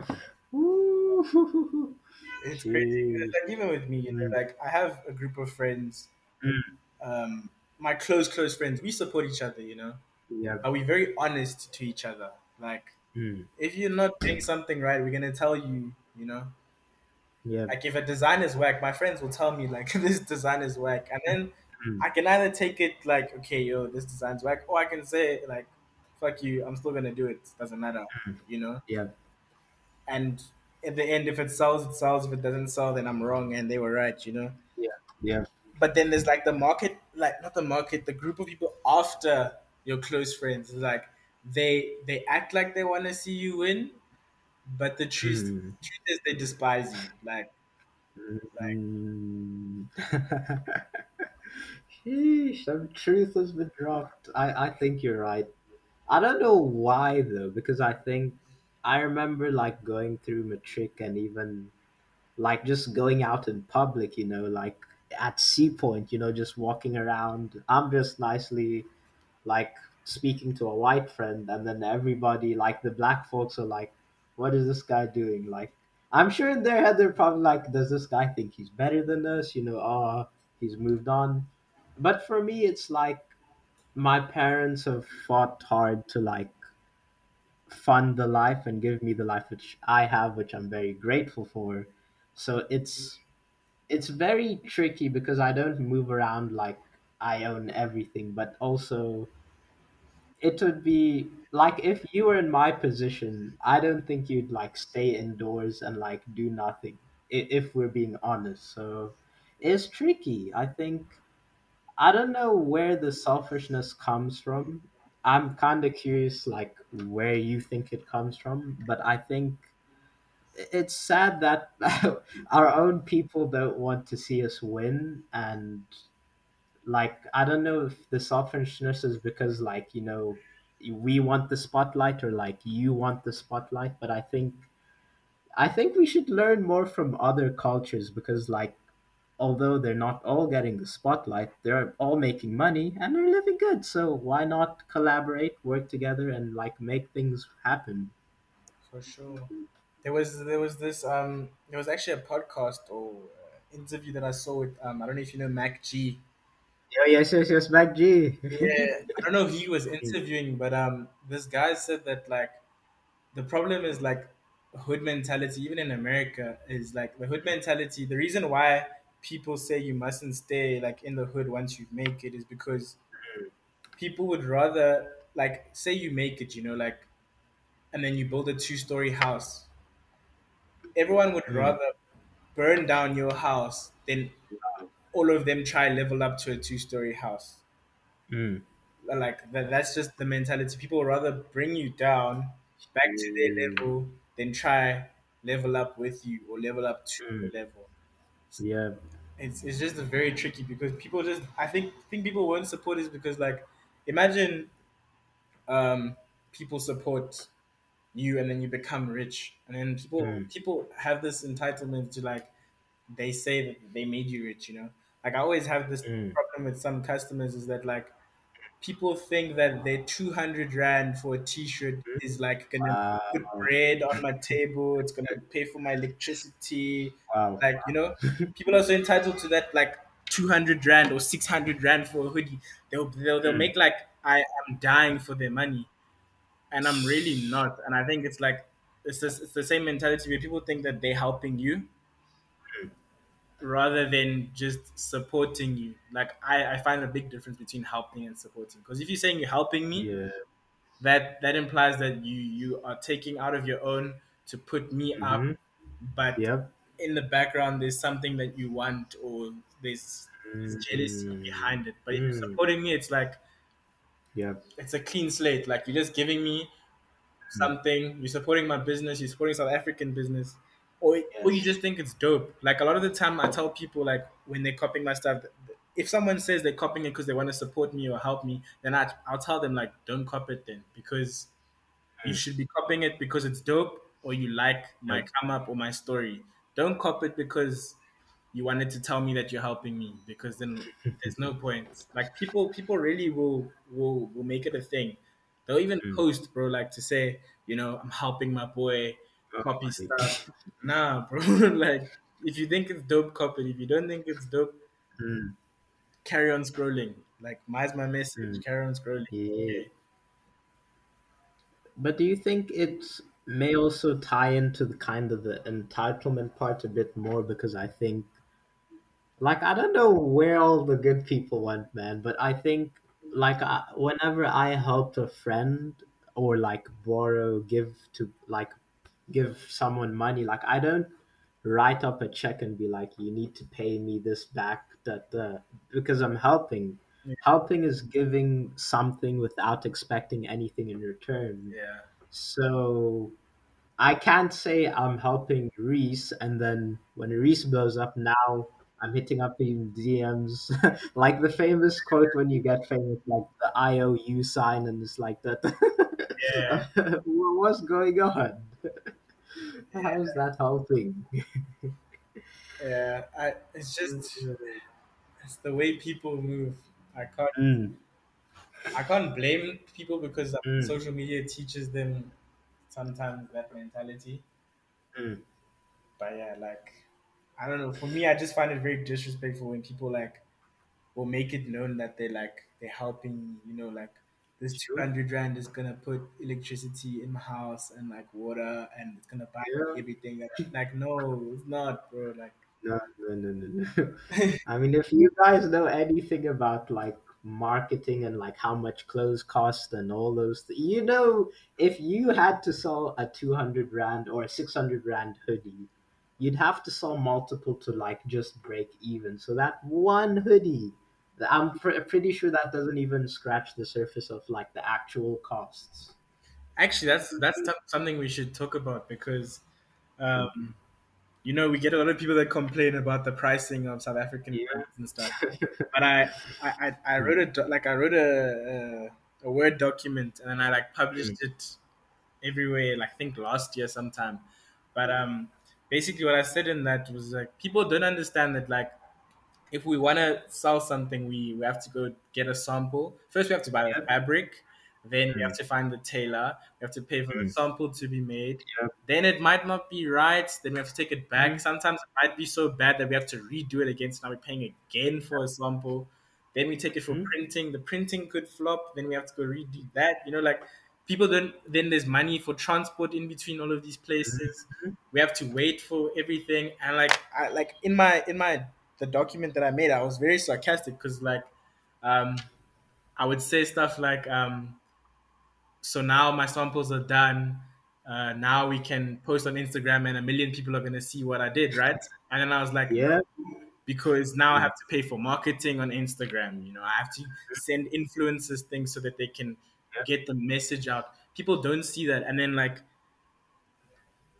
It's crazy. Like even with me, you know, Mm. like I have a group of friends, Mm. um, my close close friends. We support each other, you know. Yeah. Are we very honest to each other? Like Mm. if you're not doing something right, we're gonna tell you, you know. Yeah. Like if a design is whack, my friends will tell me like this design is whack, and then Mm. I can either take it like okay, yo, this design's whack, or I can say like, fuck you, I'm still gonna do it. Doesn't matter, you know. Yeah. And at the end, if it sells, it sells. If it doesn't sell, then I'm wrong, and they were right, you know. Yeah. Yeah. But then there's like the market, like not the market, the group of people after your close friends. Like they they act like they want to see you win, but the truth Mm. truth is they despise you. Like like Mm. Sheesh, some truth has been dropped. I, I think you're right. I don't know why though, because I think I remember like going through matric and even like just going out in public, you know, like at Sea Point, you know, just walking around. I'm just nicely like speaking to a white friend, and then everybody, like the black folks, are like, "What is this guy doing?" Like, I'm sure in their head they're probably like, "Does this guy think he's better than us?" You know, oh, he's moved on. But for me, it's like my parents have fought hard to like fund the life and give me the life which I have, which I'm very grateful for. So it's it's very tricky because I don't move around like I own everything, but also it would be like if you were in my position, I don't think you'd like stay indoors and like do nothing. If we're being honest, so it's tricky. I think I don't know where the selfishness comes from. I'm kind of curious, like where you think it comes from, but I think it's sad that our own people don't want to see us win and like i don't know if the selfishness is because like you know we want the spotlight or like you want the spotlight but i think i think we should learn more from other cultures because like although they're not all getting the spotlight they're all making money and they're living good so why not collaborate work together and like make things happen for sure. There was there was this um there was actually a podcast or uh, interview that I saw with um I don't know if you know Mac G. oh yes yes yes mac g Yeah, I don't know who he was interviewing, but um this guy said that like the problem is like hood mentality even in america is like the hood mentality the reason why people say you mustn't stay like in the hood once you make it is because people would rather like say you make it you know like and then you build a two-story house. Everyone would Mm, rather burn down your house than all of them try level up to a two-story house. Mm. like that, that's just the mentality. People would rather bring you down back to their Mm, level than try level up with you or level up to mm. your level yeah. It's, it's just very tricky because people just i think think people won't support is because like imagine um, people support you and then you become rich. And then people Mm, people have this entitlement to like they say that they made you rich you know? Like i always have this mm. problem with some customers is that like people think that their 200 rand for a t-shirt is like gonna put bread on my table it's gonna pay for my electricity. Wow. like you know people are so entitled to that like 200 rand or 600 rand for a hoodie. They'll they'll, they'll Mm, make like i am dying for their money and I'm really not. And I think it's like it's this, it's the same mentality where people think that they're helping you rather than just supporting you. Like I, I find a big difference between helping and supporting. Because if you're saying you're helping me, yeah. that that implies that you you are taking out of your own to put me up, Mm-hmm. but Yep. in the background there's something that you want or there's, there's jealousy Mm, behind it. But if you're mm, supporting me, it's like yeah, it's a clean slate. Like you're just giving me Mm, something, you're supporting my business, you're supporting South African business, or or you just think it's dope. Like a lot of the time, I tell people like when they're copying my stuff, if someone says they're copying it because they want to support me or help me, then I I'll tell them like don't copy it then because you Mm, should be copying it because it's dope or you like my come up or my story. Don't copy it because you wanted to tell me that you're helping me because then there's no point. Like people people really will will will make it a thing. They'll even Mm. post, bro, like to say, you know, I'm helping my boy copy stuff. Nah, bro. like if you think it's dope, copy it. If you don't think it's dope, Mm, carry on scrolling. Like mine's my message. mm. Carry on scrolling. Yeah. But do you think it may also tie into the kind of the entitlement part a bit more? Because I think, like, I don't know where all the good people went, man, but I think, like, I, whenever I helped a friend or, like, borrow, give to, like, give someone money, like, I don't write up a check and be like, you need to pay me this back, that, uh, because I'm helping. Yeah. Helping is giving something without expecting anything in return. Yeah. So I can't say I'm helping Reese, and then when Reese blows up, now I'm hitting up in DMs, like the famous quote when you get famous, like the IOU sign, and it's like that. Yeah. What's going on? How's that helping? Yeah. I it's just it's the way people move. I can't Mm, I can't blame people because mm, social media teaches them sometimes that mentality. mm. But yeah, like I don't know. For me, I just find it very disrespectful when people like will make it known that they're like they're helping. You know, like this 200 rand is gonna put electricity in my house and like water and it's gonna buy Yeah. everything. Like no, it's not, bro. Like No, no, no, no, no. I mean, if you guys know anything about like marketing and like how much clothes cost and all those, th- you know, if you had to sell a 200 rand or a 600 rand hoodie, you'd have to sell multiple to like just break even. So that one hoodie, I'm pr- pretty sure that doesn't even scratch the surface of like the actual costs. actually, that's that's t- something we should talk about because. Um, you know, we get a lot of people that complain about the pricing of South African Yeah. brands and stuff. But I, I, I wrote a doc- like I wrote a, a a word document and then I like published it everywhere. Like I think last year sometime. But um, basically what I said in that was like people don't understand that like if we want to sell something, we, we have to go get a sample. First, we have to buy the fabric. Then we have Mm. to find the tailor. We have to pay for the Mm. sample to be made. Yep. Then it might not be right. Then we have to take it back. Mhm. Sometimes it might be so bad that we have to redo it again. So now we're paying again for a sample. Then we take it for Mhm. printing. The printing could flop. Then we have to go redo that. You know, like people don't. Then there's money for transport in between all of these places. Mhm. We have to wait for everything. And like, I like in my in my the document that I made, I was very sarcastic because like, um, I would say stuff like, um, so now my samples are done. Uh, now we can post on Instagram and a million people are going to see what I did, right? And then I was like, Yeah. because now I have to pay for marketing on Instagram. You know, I have to send influencers things so that they can get the message out. People don't see that. And then, like,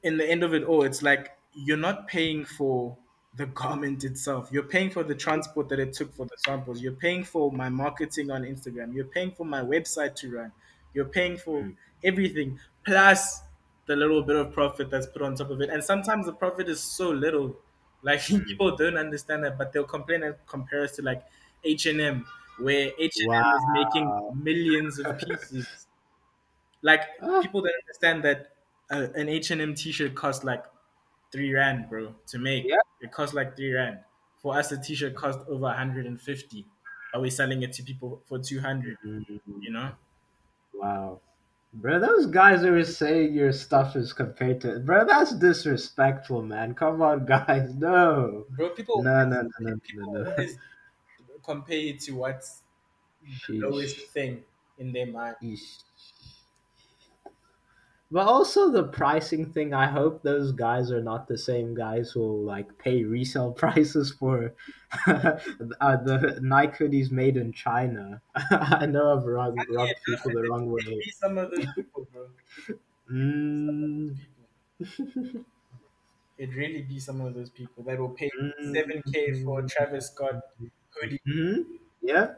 in the end of it all, it's like you're not paying for the garment itself. You're paying for the transport that it took for the samples. You're paying for my marketing on Instagram. You're paying for my website to run. You're paying for Mm. everything plus the little bit of profit that's put on top of it. And sometimes the profit is so little, like Mm. people don't understand that, but they'll complain and compare us to like H and M, where H and M is making millions of pieces. Like Ah, people don't understand that uh, an H and M T-shirt costs like three rand, bro, to make. yeah. It costs like three rand. For us, a T-shirt cost over 150. Are we selling it to people for 200? Mm. You know, Wow. Bro, those guys are saying your stuff is compared to. Bro, that's disrespectful, man. Come on, guys. No. bro. People, No, no, no, no, people no, no. compare it to what's the lowest thing in their mind. Yeesh. But also the pricing thing, I hope those guys are not the same guys who will like pay resale prices for uh, the Nike hoodies made in China. I know I've rubbed yeah, people the wrong way. some of those people, bro. Mm, People. It really be some of those people that will pay mm, seven k for Travis Scott hoodie. mhm. Yeah,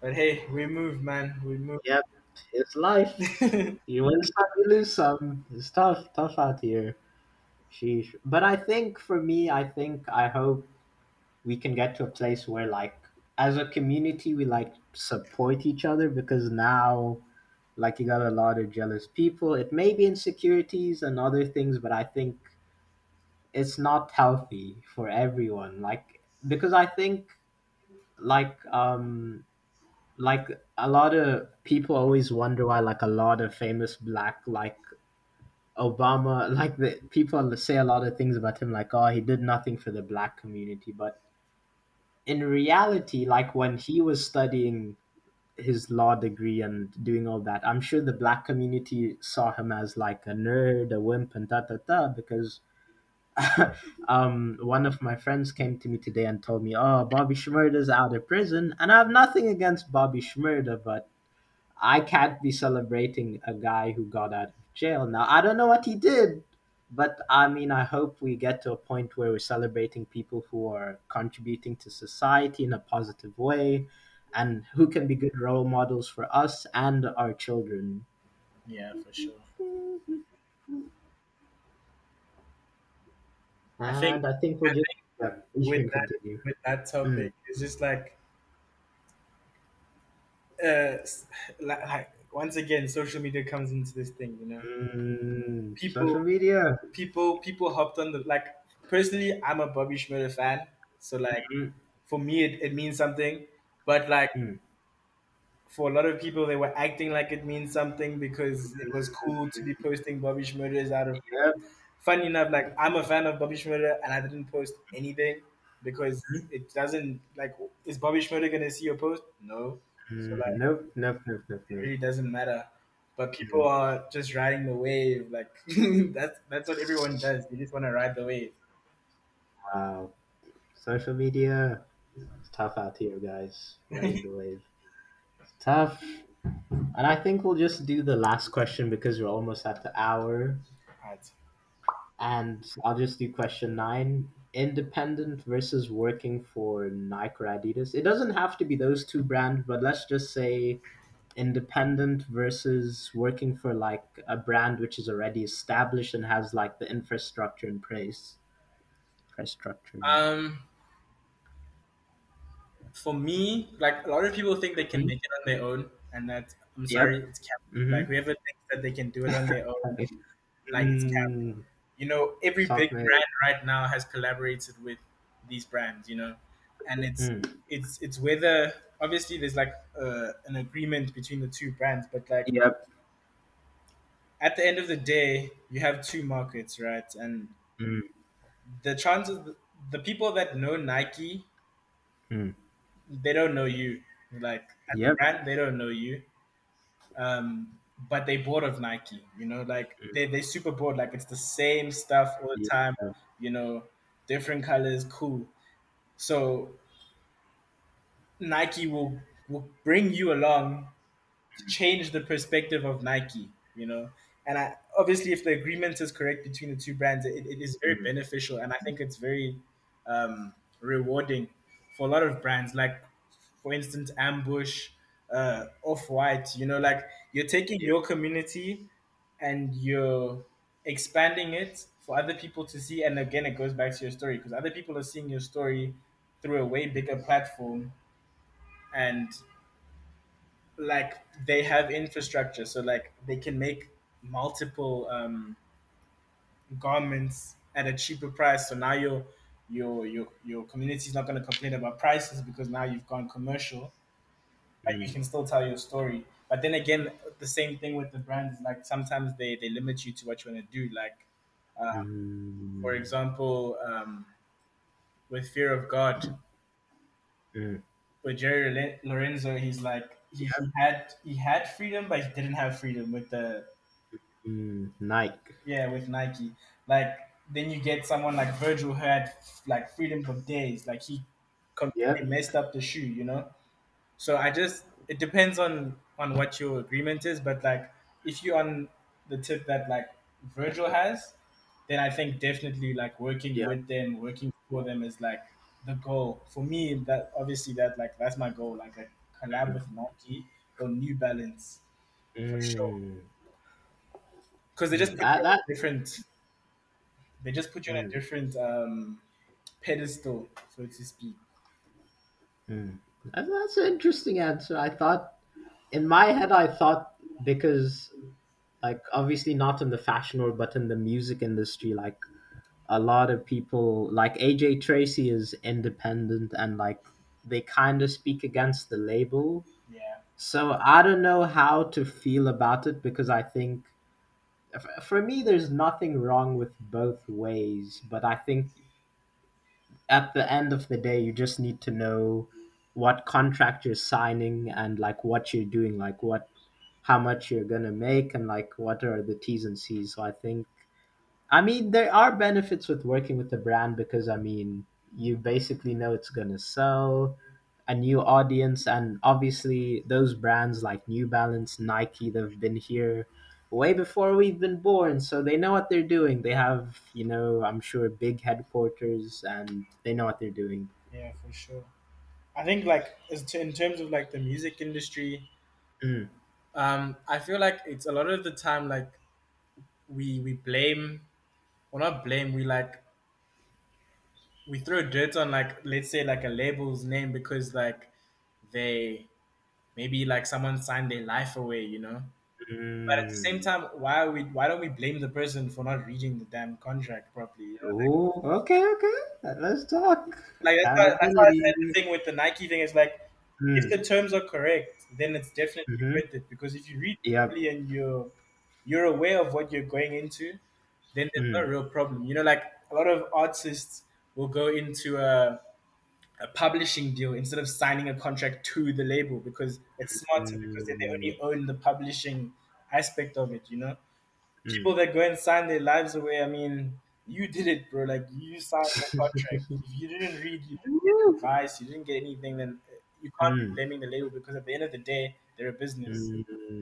But hey, we move, man. We move. yep. It's life. You win some, you lose some. It's tough, tough out here. Sheesh. But I think for me, I think I hope we can get to a place where like as a community we like support each other because now like you got a lot of jealous people. It may be insecurities and other things, but I think it's not healthy for everyone. Like because I think like um like a lot of people always wonder why like a lot of famous black like Obama like the people say a lot of things about him like oh he did nothing for the black community. But in reality like when he was studying his law degree and doing all that i'm sure the black community saw him as like a nerd a wimp and da da da because um, one of my friends came to me today and told me, "Oh, Bobby Schmurda's out of prison," and I have nothing against Bobby Schmurda, but I can't be celebrating a guy who got out of jail. Now, I don't know what he did, but I mean, I hope we get to a point where we're celebrating people who are contributing to society in a positive way and who can be good role models for us and our children. Yeah, for sure. I And think I think we'll I just. Yeah, you with that continue. with that topic, it's just like uh like, like once again social media comes into this thing, you know. Mm, People- social media. People people hopped on the like personally I'm a Bobby Schmurda fan, so like Mm, for me it, it means something. But like mm. for a lot of people they were acting like it means something because it was cool to be posting Bobby Schmurda's out of Yep. Funny enough, like I'm a fan of Bobby Schmurda and I didn't post anything because it doesn't like is Bobby Schmurda gonna see your post? No. Mm, like- nope, nope, nope, nope, It really doesn't matter. But people are just riding the wave, like that's that's what everyone does. They just wanna ride the wave. Wow. Social media. It's tough out here, guys. Riding the wave. It's tough. And I think we'll just do the last question because we're almost at the hour. Right. And I'll just do question nine. Independent versus working for Nike or Adidas. It doesn't have to be those two brands, but let's just say independent versus working for like a brand which is already established and has like the infrastructure in place. Infrastructure. Um for me, like a lot of people think they can Mhm. make it on their own and that I'm Yep. sorry, it's cap. Mhm. Like whoever thinks that they can do it on their own, like it's cap. You know every Soft big made. brand right now has collaborated with these brands you know and it's mm. it's it's whether obviously there's like uh, an agreement between the two brands but like Yep. at the end of the day you have two markets right and Mm. the chances the people that know nike Mm. they don't know you like as a Yep. brand they don't know you um but they bored of nike you know like they, they super bored like it's the same stuff all the time you know, different colors, cool. So Nike will will bring you along to change the perspective of Nike, you know. And I obviously if the agreement is correct between the two brands, it, it is very mm, beneficial, and I think it's very um, rewarding for a lot of brands. Like for instance, Ambush, uh, Off White. You know, like you're taking your community and you're expanding it for other people to see. And again, it goes back to your story because other people are seeing your story through a way bigger platform, and like they have infrastructure, so like they can make multiple um, garments at a cheaper price. So now your your your your community is not going to complain about prices because now you've gone commercial but you mm, can still tell your story. But then again, the same thing with the brands. Like sometimes they they limit you to what you want to do. Like for mm, example, um, with Fear of God, mm. with Jerry Lorenzo, he's like he, Yeah. he had he had freedom, but he didn't have freedom with the Mm, Nike. yeah with Nike. Like then you get someone like Virgil who had like freedom for days. Like he completely Yep. messed up the shoe, you know. So I just it depends on on what your agreement is, but like if you're on the tip that like Virgil has, then I think definitely like working Yep. with them, working for them is like the goal. For me, that obviously that like that's my goal, like a collab with Nike or New Balance for sure. Mm, Because they just mm. put you That on that. a different they just put you on a Mm, different um pedestal, so to speak. mm. That's an interesting answer. I thought in my head, I thought because like obviously not in the fashion world, but in the music industry, like a lot of people like AJ Tracey is independent and like they kind of speak against the label. Yeah. So I don't know how to feel about it because I think for me there's nothing wrong with both ways, but I think at the end of the day you just need to know what contract you're signing and like what you're doing, like what how much you're gonna make and like what are the T's and C's. So I think I mean, there are benefits with working with a brand because I mean, you basically know it's gonna sell a new audience, and obviously those brands like New Balance, Nike, they've been here way before we've been born, so they know what they're doing. They have, you know, I'm sure big headquarters, and they know what they're doing. Yeah, for sure. I think like as to, in terms of like the music industry, Mm, um, I feel like it's a lot of the time like we we blame or not blame we like we throw dirt on like let's say like a label's name because like they maybe like someone signed their life away, you know. But at the same mm. time, why are we why don't we blame the person for not reading the damn contract properly? You know, Oh, okay, okay. Let's talk. like that's why, that's why I said the thing with the Nike thing is like if Mm, the terms are correct, then it's definitely mm-hmm. worth it because if you read Yep. properly and you're you're aware of what you're going into, then there's no Mm, real problem. You know, like a lot of artists will go into a, a publishing deal instead of signing a contract to the label because it's smarter because then they mm, only own the publishing aspect of it. You know, mm. people that go and sign their lives away. I mean, you did it, bro. Like you signed the contract. If you didn't read, you didn't get advice, you didn't get anything, then you can't be Mm, blaming the label because at the end of the day, they're a business.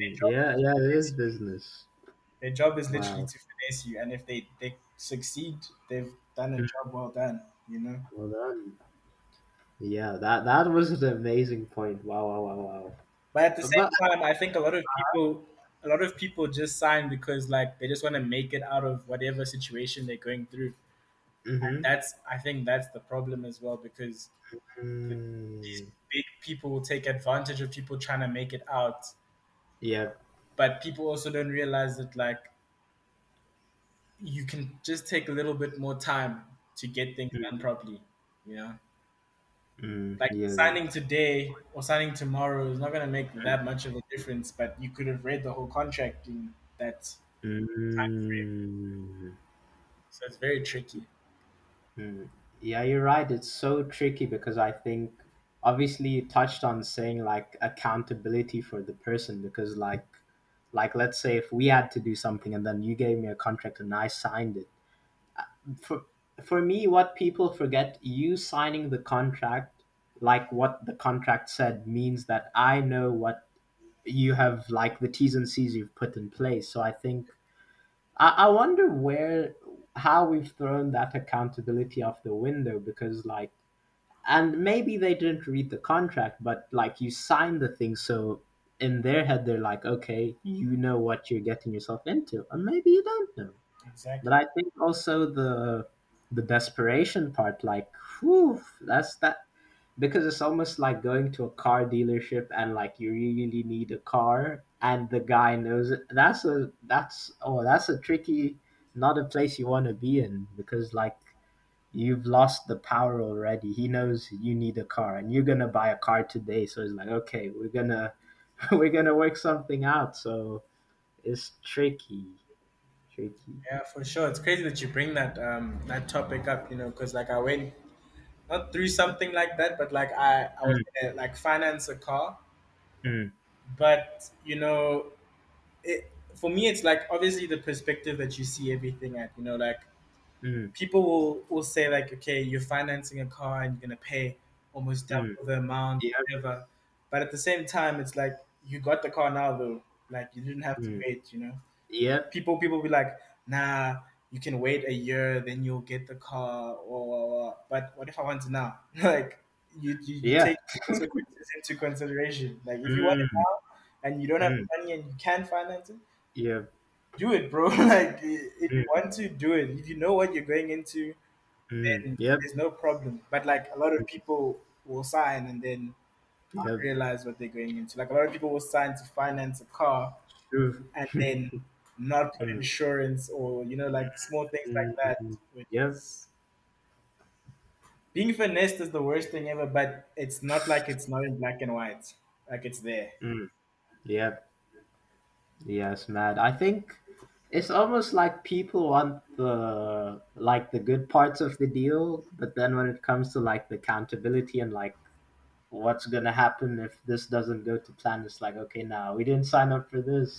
Their mm. job Yeah, is yeah, to it finesse is you. business. Their job is literally Wow. to finesse you, and if they they succeed, they've done a Mm, job well done. You know. Well done. Yeah, that that was an amazing point. Wow, wow, wow, wow. But at the same But time, I think a lot of people, a lot of people just sign because like they just want to make it out of whatever situation they're going through. Mm-hmm. that's, I think, that's the problem as well because these mm, big people will take advantage of people trying to make it out. yeah, But people also don't realize that like you can just take a little bit more time to get things done mm, properly. You know, mm, like yeah, signing today or signing tomorrow is not going to make that much of a difference. But you could have read the whole contract in that time frame. mm, So it's very tricky. mm. yeah. You're right. It's so tricky because I think obviously you touched on saying like accountability for the person because like like let's say if we had to do something and then you gave me a contract and I signed it for for me what people forget you signing the contract like what the contract said means that i know what you have like the t's and c's you've put in place so i think I, I wonder where how we've thrown that accountability off the window because like and maybe they didn't read the contract but like you signed the thing so in their head they're like okay you know what you're getting yourself into and maybe you don't know Exactly. but i think also the the desperation part like whew, that's that because it's almost like going to a car dealership and like you really need a car and the guy knows it. That's a that's oh that's a tricky not a place you want to be in because like you've lost the power already. He knows you need a car and you're gonna buy a car today. So it's like okay we're gonna we're gonna work something out. So it's tricky tricky Yeah, for sure. It's crazy that you bring that um that topic up, you know, because like I went not through something like that, but like I I was mm, gonna like finance a car, mm, but you know, it for me it's like obviously the perspective that you see everything at, you know, like mm, people will will say like, okay, you're financing a car and you're gonna pay almost mm. double the amount, yep whatever. But at the same time, it's like you got the car now though, like you didn't have to mm, wait, you know. Yep people people be like, nah, you can wait a year, then you'll get the car, or, but what if I want it now? like you, you yeah. take consequences into consideration. Like if you want it mm, now and you don't have mm, money and you can finance it, yeah, do it, bro. like if you mm, want to do it, if you know what you're going into, mm, then yep. there's no problem. But like a lot of people will sign and then not yep. realize what they're going into. Like a lot of people will sign to finance a car true. and then not put mm, insurance or you know like small things like that. Mm, which yep being finessed is the worst thing ever but it's not like it's not in black and white. Like it's there. Mm, Yeah. yes mad. i think It's almost like people want the like the good parts of the deal, but then when it comes to like the accountability and like what's gonna happen if this doesn't go to plan, it's like okay, now we didn't sign up for this.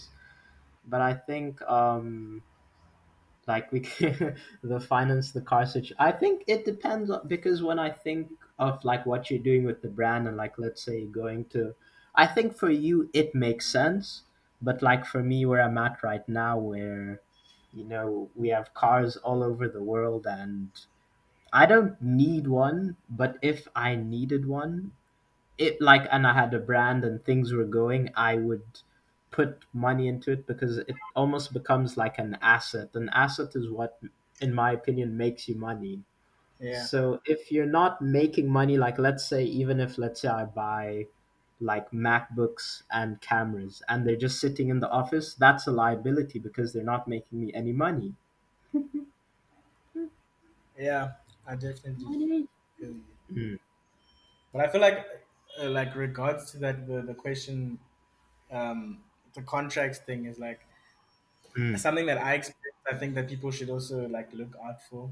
But I think um like we the finance the car situation. I think it depends because when I think of like what you're doing with the brand and like let's say going to, I think for you it makes sense, but like for me where I'm at right now, where you know we have cars all over the world and I don't need one, but if I needed one, it like and I had a brand and things were going, I would put money into it because it almost becomes like an asset. An asset is what, in my opinion, makes you money. yeah So if you're not making money, like let's say, even if let's say I buy like MacBooks and cameras and they're just sitting in the office, that's a liability because they're not making me any money. yeah i definitely feel Mm, but i feel like uh, like regards to that the, the question um the contracts thing is like mm, something that i expect i think that people should also like look out for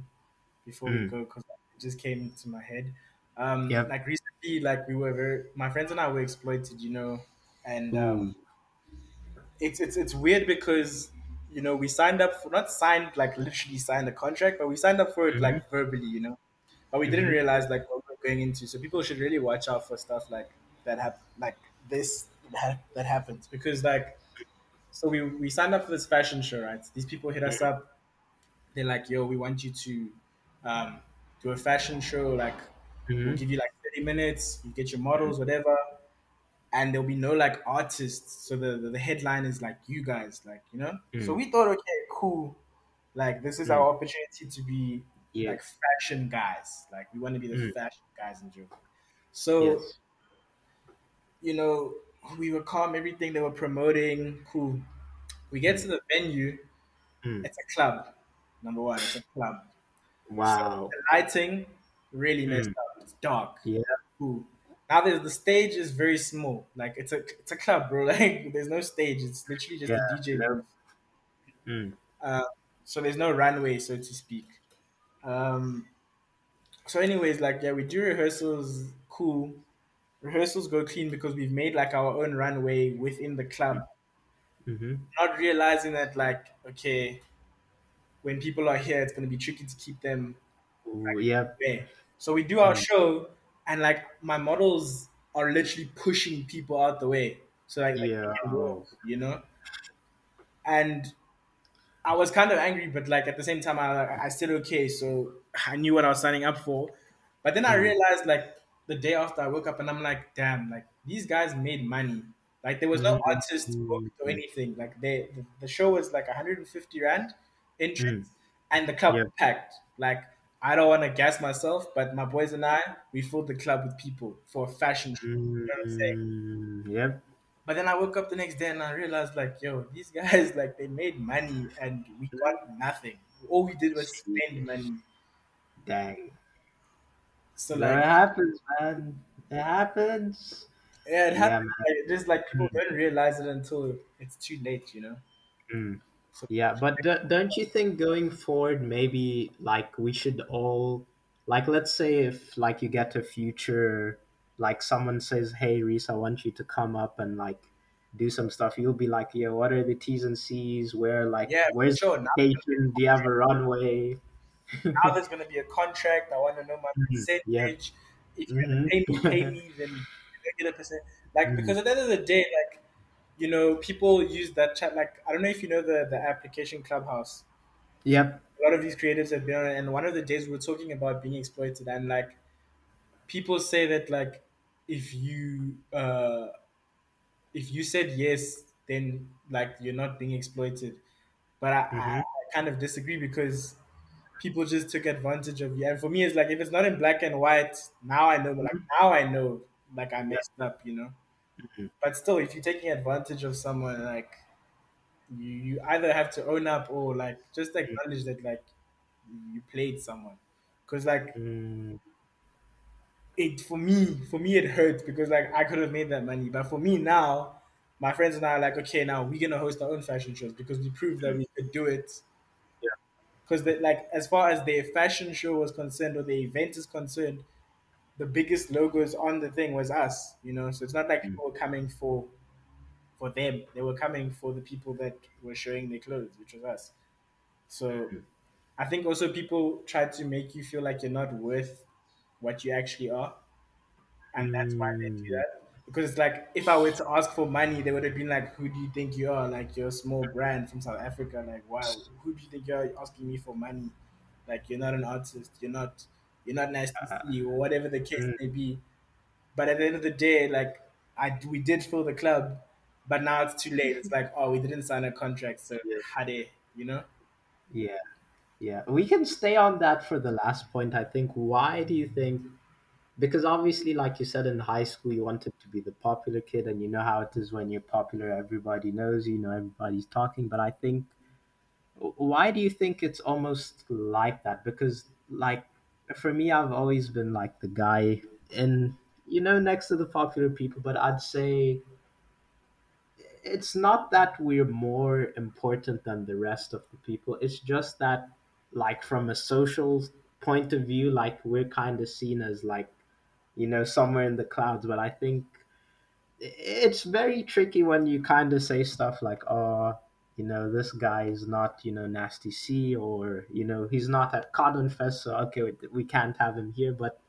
before we mm. go because it just came to my head. Um, Yep. like recently, like we were very, my friends and I were exploited, you know, and um, it's it's it's weird because you know we signed up for not signed like literally signed a contract, but we signed up for it Mm-hmm. like verbally, you know, but we didn't Mm-hmm. realize like what we we're going into. So people should really watch out for stuff like that Have like this that, that happens because like so we we signed up for this fashion show, right? These people hit us up they're like, yo, we want you to um, do a fashion show. Like, we'll Mm-hmm. give you like 30 minutes, you get your models, whatever. And there'll be no like artists. So the, the, the headline is like you guys, like, you know? So Mm, we thought, okay, cool. Like, this is mm, our opportunity to be like fashion guys. Like, we want to be the Mm, fashion guys in Joburg. So, yes. you know, we were calm, everything they were promoting, cool. We get to the venue, mm, it's a club. Number one, it's a club. So wow. the lighting really messed Mm, up. It's dark. yeah. Cool. Now there's the stage is very small. Like it's a it's a club, bro. Like there's no stage. It's literally just Yeah. a DJ No. Mm, Uh, so there's no runway, so to speak. Um, so anyways, like yeah, we do rehearsals. Cool. Rehearsals go clean because we've made like our own runway within the club. mm-hmm. Not realizing that like okay, when people are here, it's gonna be tricky to keep them yep. way. So we do our Mm, show, and like my models are literally pushing people out the way, so like, like yeah. walk, you know. And I was kind of angry, but like at the same time, I I said okay, so I knew what I was signing up for. But then I Mm, realized like the day after I woke up, and I'm like, damn, like these guys made money. Like there was no mm, artist booked or mm, anything. Like they the, the show was like 150 rand mm. entrance, and the club packed. Like I don't want to gas myself, but my boys and I we filled the club with people for fashion show. You know what I'm saying? Mm, yep. But then I woke up the next day and I realized, like, yo, these guys, like, they made money and we got nothing. All we did was spend money. Dang. So, like, it happens, man. It happens. yeah, it Yeah, happened. Like, just like people Mm, don't realize it until it's too late, you know? mm. So, Yeah, but do, don't you think going forward, maybe like we should all, like, let's say if like you get a future, like someone says, "Hey, Reese, I want you to come up and like do some stuff," you'll be like, "Yeah, what are the T's and C's? Where like, yeah, where's sure. The location? Do you have a runway?" now there's going to be a contract. I want to know my Mhm. Yeah. percentage. If you're going to pay me, pay me, then you get a percent. Like, hmm because at the end of the day, like, you know, people use that chat. Like, I don't know if you know the, the application Clubhouse. Yep. a lot of these creatives have been on it, and one of the days we were talking about being exploited and like people say that like if you uh if you said yes then like you're not being exploited but i, I hmm I kind of disagree because people just took advantage of you. And for me it's like if it's not in black and white now i know like hmm now i know like i messed up you know? Hmm but still if you're taking advantage of someone like you, you either have to own up or like just acknowledge that like you played someone. Because like mm. it for me for me it hurt because like I could have made that money. But for me now my friends and I are like okay now we're gonna host our own fashion shows because we proved that we could do it. Because like as far as the fashion show was concerned or the event is concerned the biggest logos on the thing was us you know? So it's not like Mm, people were coming for for them. They were coming for the people that were showing their clothes which was us. So mm, I think also people try to make you feel like you're not worth what you actually are and that's why they do mm. that. Because it's like if I were to ask for money, they would have been like, "Who do you think you are? Like you're a small brand from South Africa. Like wow, who do you think you are asking me for money? Like you're not an artist. You're not. You're not nasty Uh, C or whatever the case mm, may be. But at the end of the day, like I we did fill the club, but now it's too late. It's like oh, we didn't sign a contract, so yeah. how they, you know? Yeah. Yeah. We can stay on that for the last point. I think. Why do you think? Because obviously, like you said in high school, you wanted to be the popular kid, and you know how it is when you're popular. Everybody knows you, know everybody's talking. But I think, why do you think it's almost like that? Because, like, for me, I've always been like the guy in, you know, next to the popular people. But I'd say it's not that we're more important than the rest of the people. It's just that, like, from a social point of view, like, we're kind of seen as like you know, somewhere in the clouds. But I think it's very tricky when you kind of say stuff like, oh, you know, this guy is not, you know, Nasty C or, you know, he's not at Cotton Fest, so okay, we, can't have him here. But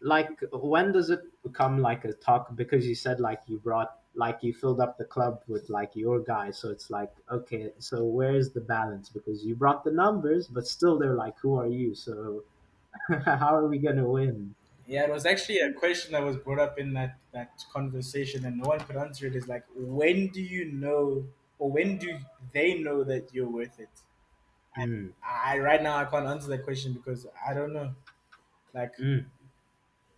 like, when does it become like a talk? Because you said like you brought, like you filled up the club with like your guys. So it's like, okay, so where's the balance? Because you brought the numbers, but still they're like, who are you? So how are we going to win? Yeah, it was actually a question that was brought up in that that conversation, and no one could answer it. Is like, when do you know, or when do they know that you're worth it? And Mm, I right now I can't answer that question because I don't know. Like, mm,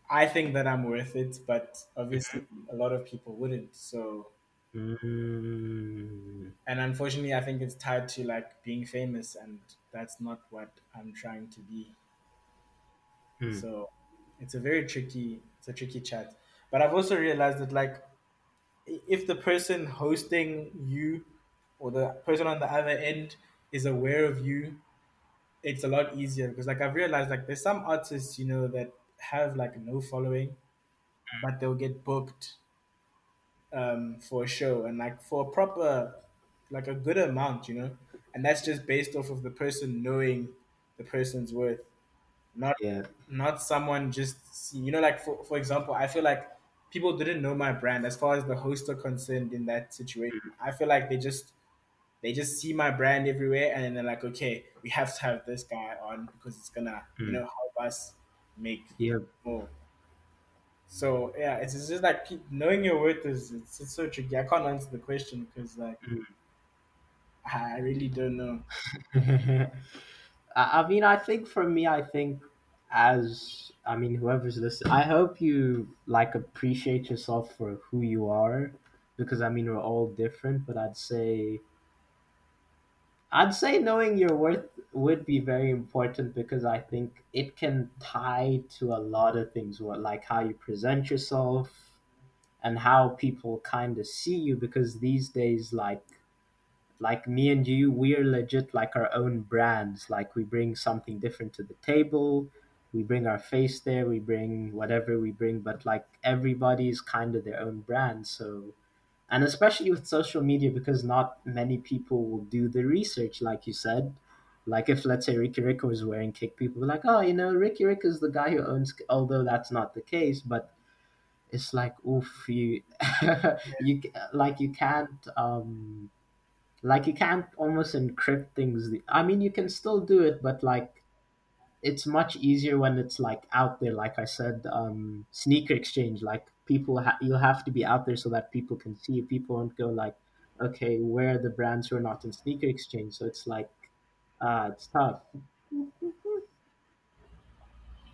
I think that I'm worth it, but obviously a lot of people wouldn't. So, mm. and unfortunately, I think it's tied to like being famous, and that's not what I'm trying to be. Mm, So, it's a very tricky, it's a tricky chat. But I've also realized that like if the person hosting you or the person on the other end is aware of you, it's a lot easier because like I've realized like there's some artists, you know, that have like no following, but they'll get booked um, for a show and like for a proper like a good amount, you know. And that's just based off of the person knowing the person's worth. Not yeah. not someone just you know, like for for example, I feel like people didn't know my brand as far as the hosts are concerned in that situation. I feel like they just they just see my brand everywhere, and then they're like, okay, we have to have this guy on because it's gonna, you Mm. know, help us make Yeah. more. So yeah, it's, it's just like knowing your worth is it's, it's so tricky. I can't answer the question because like Mm. I really don't know. I mean, I think for me, I think as I mean, whoever's listening, I hope you like appreciate yourself for who you are, because I mean, we're all different. But I'd say, I'd say knowing your worth would be very important because I think it can tie to a lot of things, what like how you present yourself and how people kind of see you. Because these days, like like me and you, we're legit like our own brands. Like we bring something different to the table. We bring our face there. We bring whatever we bring, but like everybody's kind of their own brand. So, and especially with social media, because not many people will do the research, like you said. Like if let's say Riky Rick was wearing kick, people were like, oh, you know, Riky Rick is the guy who owns. Although that's not the case, but it's like, oof, you, you like you can't um like you can't almost encrypt things. I mean you can still do it but like it's much easier when it's like out there. Like i said um sneaker exchange. Like people ha- you'll have to be out there so that people can see. You people won't go like okay where are the brands who are not in sneaker exchange? So it's like uh it's tough.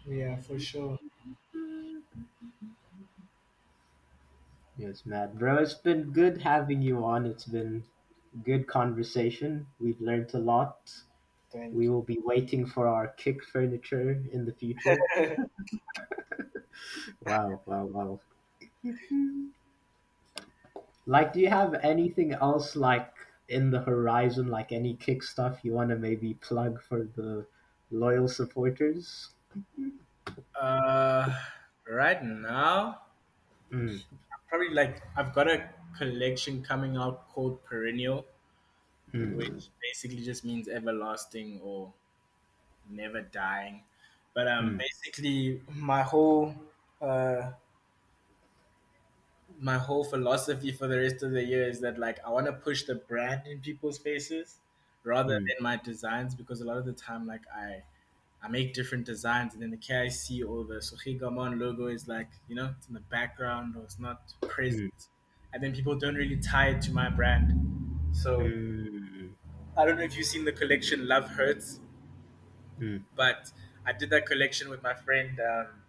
Yeah, for sure. yes matt. Bro it's been good having you on. It's been good conversation we've learned a lot Thank we will be waiting for our kick furniture in the future. Wow, wow, wow. Like, do you have anything else like in the horizon, like any kick stuff you want to maybe plug for the loyal supporters? uh, right now, Mm, probably like I've got a collection coming out called Perennial, mm, which basically just means everlasting or never dying. But um, mm, basically, my whole uh, my whole philosophy for the rest of the year is that like I want to push the brand in people's faces rather mm, than my designs because a lot of the time like I I make different designs and then the KIC or the Sohigamon logo is like you know it's in the background or it's not mm, present and then people don't really tie it to my brand. So mm, I don't know if you've seen the collection Love Hurts mm, but I did that collection with my friend um,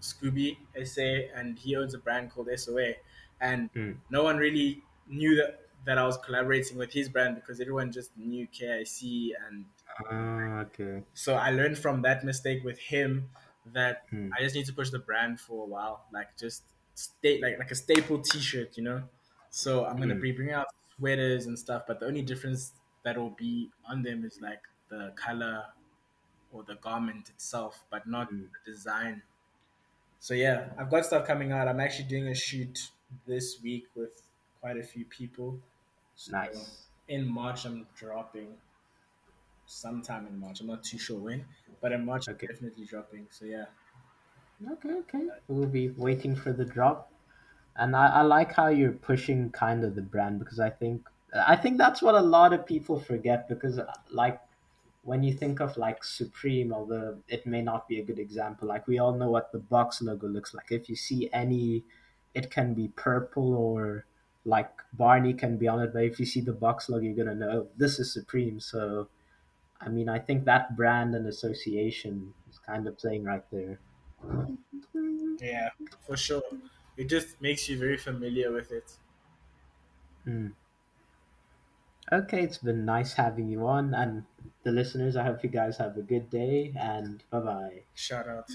Scooby SA, and he owns a brand called SOA, and mm. no one really knew that that I was collaborating with his brand because everyone just knew KIC, and Ah, okay. so I learned from that mistake with him that Mm, I just need to push the brand for a while, like just stay like like a staple T-shirt, you know. So I'm gonna mm, be bringing out sweaters and stuff, but the only difference that will be on them is like the color or the garment itself, but not mm. the design. So yeah, I've got stuff coming out. I'm actually doing a shoot this week with quite a few people. So Nice. in March, I'm dropping sometime in March. I'm not too sure when, but in March, Okay. I'm definitely dropping. So yeah, Okay, okay. We'll be waiting for the drop. And I, I like how you're pushing kind of the brand because I think I think that's what a lot of people forget because like when you think of like Supreme, although it may not be a good example, like we all know what the box logo looks like. If you see any, it can be purple or like Barney can be on it, but if you see the box logo, you're gonna know oh, this is Supreme. So I mean, I think that brand and association is kind of playing right there. Yeah, for sure. It just makes you very familiar with it. Hmm. Okay, it's been nice having you on, and the listeners. I hope you guys have a good day, and bye bye. Shout out.